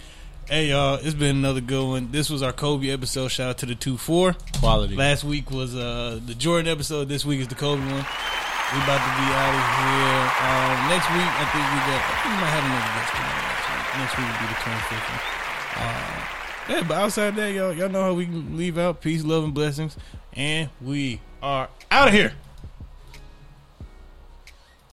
Hey y'all, it's been another good one. This was our Kobe episode. Shout out to the two four. Quality. Last week was uh, the Jordan episode. This week is the Kobe one. We about to be out of here. Um, next week, I think we got. I think we might have another guest coming next week. Next week will be the twenty fifth. Uh, yeah, but outside that, y'all, y'all know how we can leave out. Peace, love, and blessings. And we are out of here.